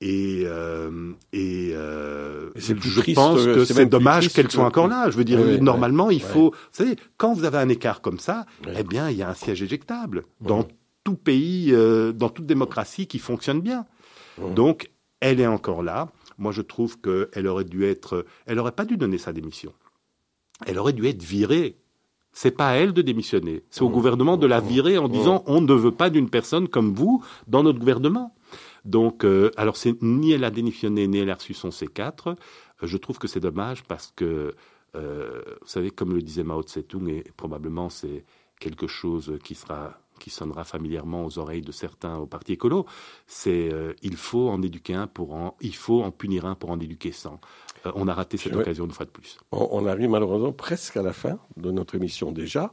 Et, euh, et, euh, je pense que c'est dommage qu'elles soient encore là. Je veux dire, normalement, il faut. Vous savez, quand vous avez un écart comme ça, eh bien, il y a un siège éjectable dans tout pays, euh, dans toute démocratie qui fonctionne bien. Donc, elle est encore là. Moi, je trouve qu'elle aurait dû être. Elle n'aurait pas dû donner sa démission. Elle aurait dû être virée. C'est pas à elle de démissionner. C'est au gouvernement de la virer en disant on ne veut pas d'une personne comme vous dans notre gouvernement. Donc, euh, alors c'est ni elle a démissionné, ni elle a reçu son C4. Euh, je trouve que c'est dommage parce que, euh, vous savez, comme le disait Mao Tse-tung, et probablement c'est quelque chose qui sera qui sonnera familièrement aux oreilles de certains au parti écolo, c'est il faut en éduquer un pour en il faut en punir un pour en éduquer 100. on a raté cette occasion une fois de plus. On, arrive malheureusement presque à la fin de notre émission déjà.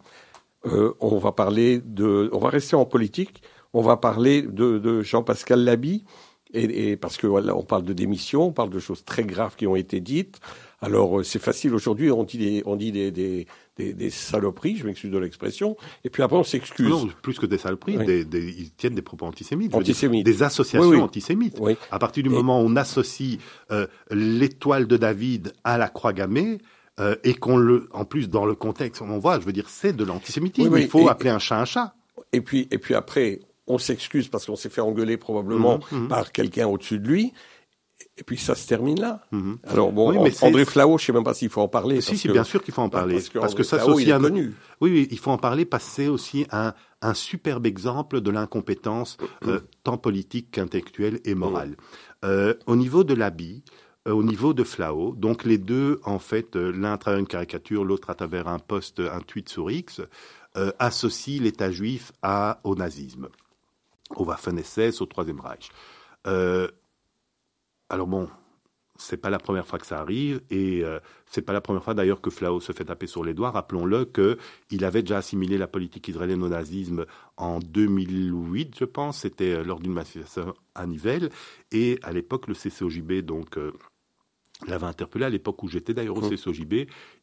on va parler de, on va rester en politique on va parler de, Jean-Pascal Laby, et, parce que voilà, on parle de démission, on parle de choses très graves qui ont été dites. Alors euh, c'est facile aujourd'hui, on dit des, on dit des, des, saloperies, je m'excuse de l'expression, et puis après on s'excuse. Non, plus que des saloperies, ils tiennent des propos antisémites. des associations antisémites. À partir du moment où on associe euh, l'étoile de David à la croix gammée, euh, et qu'on le, en plus dans le contexte, on voit, je veux dire, c'est de l'antisémitisme. Il faut appeler un chat un chat. Et puis, et puis après, on s'excuse parce qu'on s'est fait engueuler probablement mhm, mhm. par quelqu'un au-dessus de lui. Et puis ça se termine là. Mhm. Alors bon, mais André Flau, je sais même pas s'il faut en parler. Si, bien sûr qu'il faut en parler, parce que, ça c'est aussi un. Connu. Oui, oui, il faut en parler parce que c'est aussi un, un superbe exemple de l'incompétence euh, tant politique qu'intellectuelle et morale. Euh, au niveau de l'habit, euh, au niveau de Flau, donc les deux en fait, l'un à travers une caricature, l'autre à travers un post, un tweet sur X, associent l'État juif à, au nazisme au Waffen-SS, au Troisième Reich. Euh, alors bon, c'est pas la première fois que ça arrive et euh, c'est pas la première fois d'ailleurs que Flau se fait taper sur les doigts. Rappelons-le qu'il avait déjà assimilé la politique israélienne au nazisme en 2008, je pense. C'était euh, lors d'une manifestation à Nivelles et à l'époque le CCOJB donc l'avait interpellé à l'époque où j'étais d'ailleurs au mmh. CSOJB.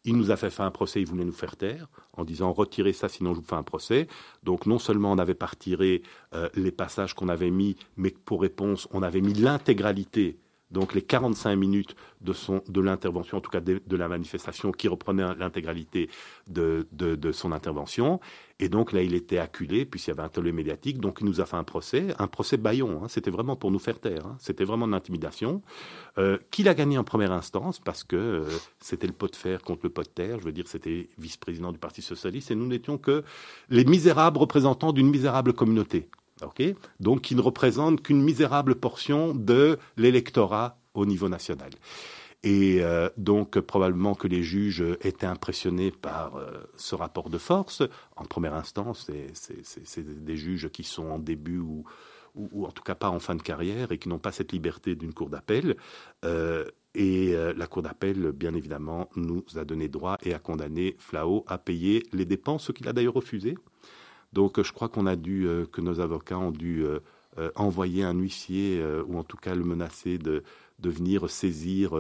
Il nous a fait faire un procès, il voulait nous faire taire en disant retirez ça sinon je vous fais un procès. Donc non seulement on n'avait pas retiré euh, les passages qu'on avait mis, mais pour réponse on avait mis l'intégralité donc les 45 minutes de, son, de l'intervention, en tout cas de, la manifestation, qui reprenait l'intégralité de, son intervention. Et donc là, il était acculé, puisqu'il y avait un tollé médiatique, donc il nous a fait un procès, un procès baillon, hein. c'était vraiment pour nous faire taire, hein. c'était vraiment de l'intimidation, euh, qu'il a gagné en première instance, parce que euh, c'était le pot de fer contre le pot de terre, je veux dire, c'était vice-président du Parti Socialiste, et nous n'étions que les misérables représentants d'une misérable communauté donc qui ne représente qu'une misérable portion de l'électorat au niveau national. Et euh, donc probablement que les juges étaient impressionnés par euh, ce rapport de force. En première instance, c'est des juges qui sont en début ou, en tout cas pas en fin de carrière et qui n'ont pas cette liberté d'une cour d'appel. Euh, et la cour d'appel, bien évidemment, nous a donné droit et a condamné Flao à payer les dépenses, ce qu'il a d'ailleurs refusé. Donc je crois qu'on a dû, euh, que nos avocats ont dû euh, euh, envoyer un huissier ou en tout cas le menacer de, de venir saisir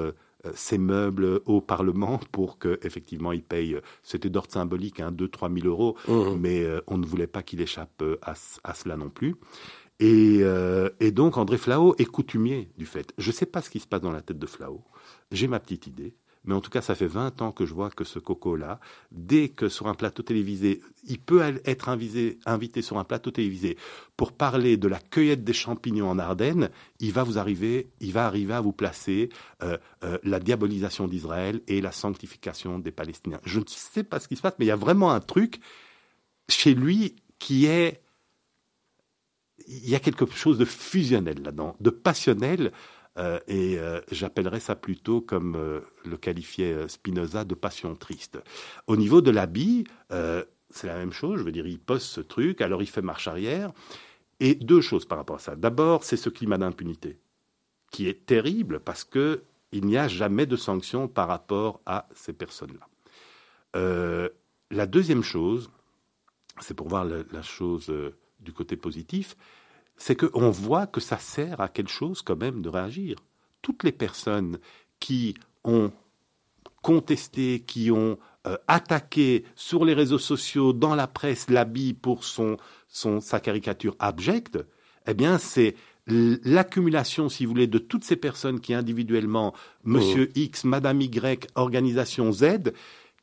ses meubles au Parlement pour qu'effectivement il paye. C'était d'ordre symbolique, hein, 2-3 000 euros, mmh. mais on ne voulait pas qu'il échappe à, à, cela non plus. Et, et, donc André Flao est coutumier du fait. Je ne sais pas ce qui se passe dans la tête de Flao. J'ai ma petite idée. Mais en tout cas, ça fait 20 ans que je vois que ce coco-là, dès que sur un plateau télévisé, il peut être invité, sur un plateau télévisé pour parler de la cueillette des champignons en Ardennes, il va vous arriver, il va arriver à vous placer euh, euh, la diabolisation d'Israël et la sanctification des Palestiniens. Je ne sais pas ce qui se passe, mais il y a vraiment un truc chez lui qui est il y a quelque chose de fusionnel là-dedans, de passionnel. Euh, et euh, j'appellerais ça plutôt, comme euh, le qualifiait Spinoza, de passion triste. Au niveau de l'habit, c'est la même chose. Je veux dire, il pose ce truc, alors il fait marche arrière. Et deux choses par rapport à ça. D'abord, c'est ce climat d'impunité qui est terrible parce que il n'y a jamais de sanctions par rapport à ces personnes-là. la deuxième chose, c'est pour voir la, chose du côté positif, c'est qu'on voit que ça sert à quelque chose quand même de réagir. Toutes les personnes qui ont contesté, qui ont euh, attaqué sur les réseaux sociaux, dans la presse, l'habit pour son, son, sa caricature abjecte, eh bien, c'est l'accumulation, si vous voulez, de toutes ces personnes qui individuellement, Monsieur oh. X, Madame Y, organisation Z,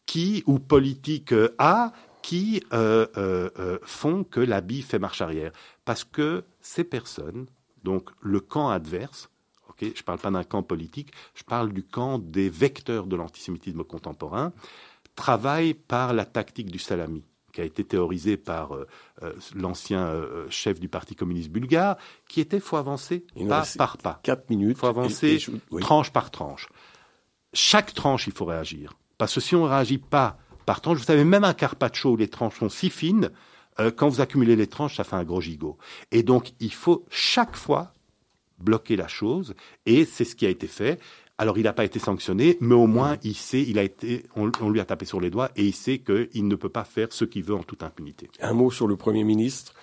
qui, ou politique A, qui euh, euh, euh, font que l'habit fait marche arrière. Parce que ces personnes, donc le camp adverse, je ne parle pas d'un camp politique, je parle du camp des vecteurs de l'antisémitisme contemporain, travaillent par la tactique du salami qui a été théorisée par l'ancien chef du Parti communiste bulgare, qui était faut avancer pas par pas. Quatre minutes. faut avancer tranche par tranche. Chaque tranche, il faut réagir. Parce que si on ne réagit pas par tranche. Vous savez, même un carpaccio où les tranches sont si fines, euh, quand vous accumulez les tranches, ça fait un gros gigot. Et donc, il faut chaque fois bloquer la chose, et c'est ce qui a été fait. Alors, il n'a pas été sanctionné, mais au moins, il sait, il a été, on, lui a tapé sur les doigts, et il sait qu'il ne peut pas faire ce qu'il veut en toute impunité. Un mot sur le Premier ministre,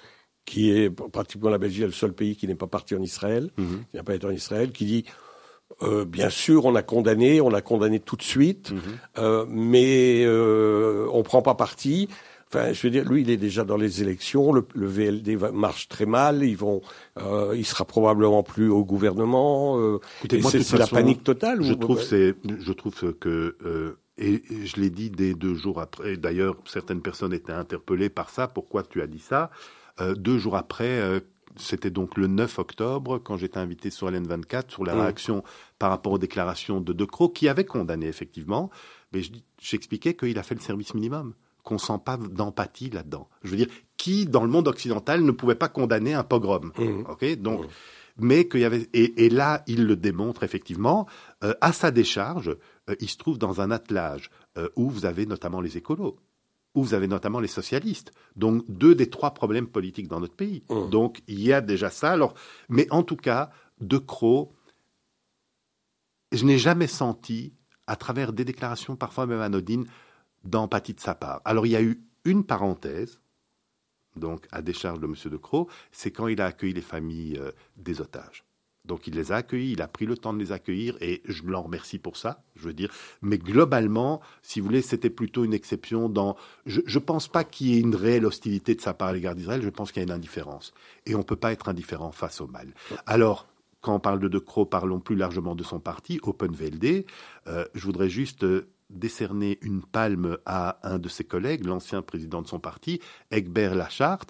qui est pratiquement la Belgique, le seul pays qui n'est pas parti en Israël, qui n'a pas été en Israël, qui dit euh, bien sûr, on a condamné, on a condamné tout de suite, mhm. euh, mais euh, on prend pas parti. Enfin, je veux dire, lui, il est déjà dans les élections. Le, VLD marche très mal. Ils vont, euh, il sera probablement plus au gouvernement. C'est la panique totale. Je trouve, c'est, je trouve que et je l'ai dit dès deux jours après. D'ailleurs, certaines personnes étaient interpellées par ça. Pourquoi tu as dit ça? Deux jours après, c'était donc le 9 octobre, quand j'étais invité sur LN24, sur la mmh. réaction par rapport aux déclarations de De Croo, qui avait condamné effectivement, mais j'expliquais qu'il a fait le service minimum, qu'on sent pas d'empathie là-dedans. Je veux dire, qui dans le monde occidental ne pouvait pas condamner un pogrom mmh. Ok, donc. Mmh. Mais qu'il y avait et, là il le démontre effectivement euh, à sa décharge euh, il se trouve dans un attelage euh, où vous avez notamment les écolos où vous avez notamment les socialistes. Donc deux des trois problèmes politiques dans notre pays. Mmh. Donc il y a déjà ça. Alors, mais en tout cas, De Croo, je n'ai jamais senti, à travers des déclarations parfois même anodines, d'empathie de sa part. Alors il y a eu une parenthèse, donc à décharge de M. De Croo, c'est quand il a accueilli les familles euh, des otages. Donc il les a accueillis, il a pris le temps de les accueillir et je l'en remercie pour ça, je veux dire. Mais globalement, si vous voulez, c'était plutôt une exception dans... Je ne pense pas qu'il y ait une réelle hostilité de sa part à l'égard d'Israël, je pense qu'il y a une indifférence. Et on ne peut pas être indifférent face au mal. Alors, quand on parle de De Croo, parlons plus largement de son parti, Open VLD. je voudrais juste décerner une palme à un de ses collègues, l'ancien président de son parti, Egbert Lachart,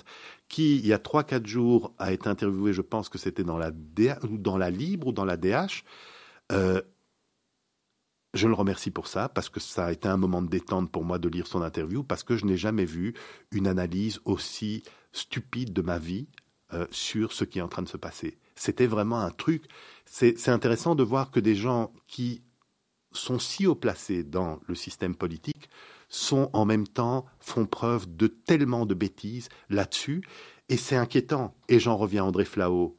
qui, il y a 3-4 jours, a été interviewé, je pense que c'était dans la, Libre ou dans la DH. Euh, je le remercie pour ça, parce que ça a été un moment de détente pour moi de lire son interview, parce que je n'ai jamais vu une analyse aussi stupide de ma vie euh, sur ce qui est en train de se passer. C'était vraiment un truc. C'est intéressant de voir que des gens qui sont si haut placés dans le système politique sont en même temps, font preuve de tellement de bêtises là-dessus. Et c'est inquiétant. Et j'en reviens à André Flao,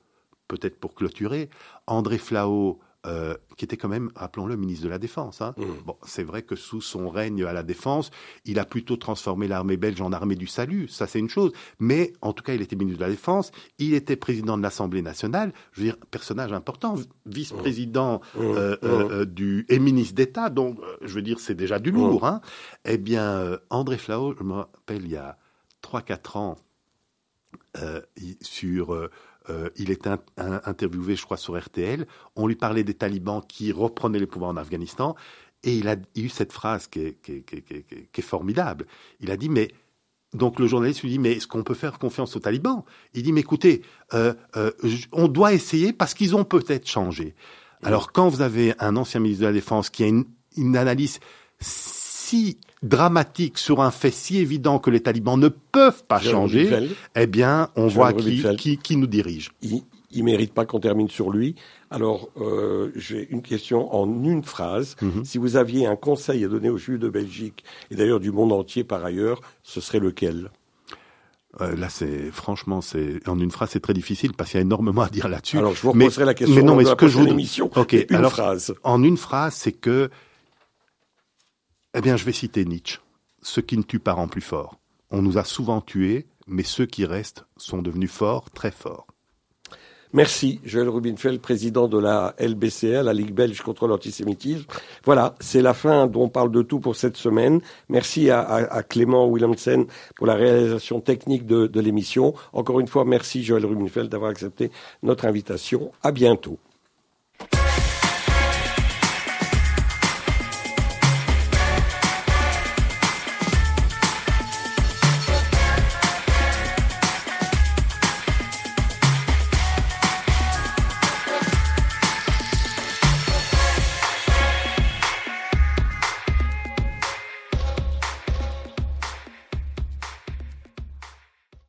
peut-être pour clôturer. André Flao euh, qui était quand même, rappelons-le, ministre de la Défense. Hein. Mmh. Bon, c'est vrai que sous son règne à la Défense, il a plutôt transformé l'armée belge en armée du salut, ça c'est une chose. Mais en tout cas, il était ministre de la Défense, il était président de l'Assemblée nationale, je veux dire, personnage important, vice-président mmh. euh, mmh. euh, du et ministre d'État, donc je veux dire, c'est déjà du lourd. Hein. Eh bien, André Flao, je me rappelle, il y a 3-4 ans, sur euh, il était interviewé, je crois, sur RTL. On lui parlait des talibans qui reprenaient les pouvoirs en Afghanistan. Et il a eu cette phrase qui est, formidable. Il a dit, mais donc le journaliste lui dit, mais est-ce qu'on peut faire confiance aux talibans? Il dit, mais écoutez, euh, euh, on doit essayer parce qu'ils ont peut-être changé. Alors quand vous avez un ancien ministre de la Défense qui a une analyse si dramatique sur un fait si évident que les talibans ne peuvent pas changer, eh bien, on voit qui, qui, nous dirige. Il ne mérite pas qu'on termine sur lui. Alors, euh, j'ai une question en une phrase. Mhm. Si vous aviez un conseil à donner aux Juifs de Belgique, et d'ailleurs du monde entier par ailleurs, ce serait lequel? Euh, là, c'est franchement, c'est en une phrase, c'est très difficile parce qu'il y a énormément à dire là-dessus. Alors, je vous reposerai la question mais non, mais ce que je vous... émission. Ok, une phrase. En une phrase, c'est que eh bien, je vais citer Nietzsche. Ce qui ne tue pas rend plus fort. On nous a souvent tués, mais ceux qui restent sont devenus forts, très forts. Merci, Joël Rubinfeld, président de la LBCA, la Ligue belge contre l'antisémitisme. Voilà, c'est la fin dont on parle de tout pour cette semaine. Merci à, Clément Williamson pour la réalisation technique de, de l'émission. Encore une fois, merci Joël Rubinfeld d'avoir accepté notre invitation. À bientôt.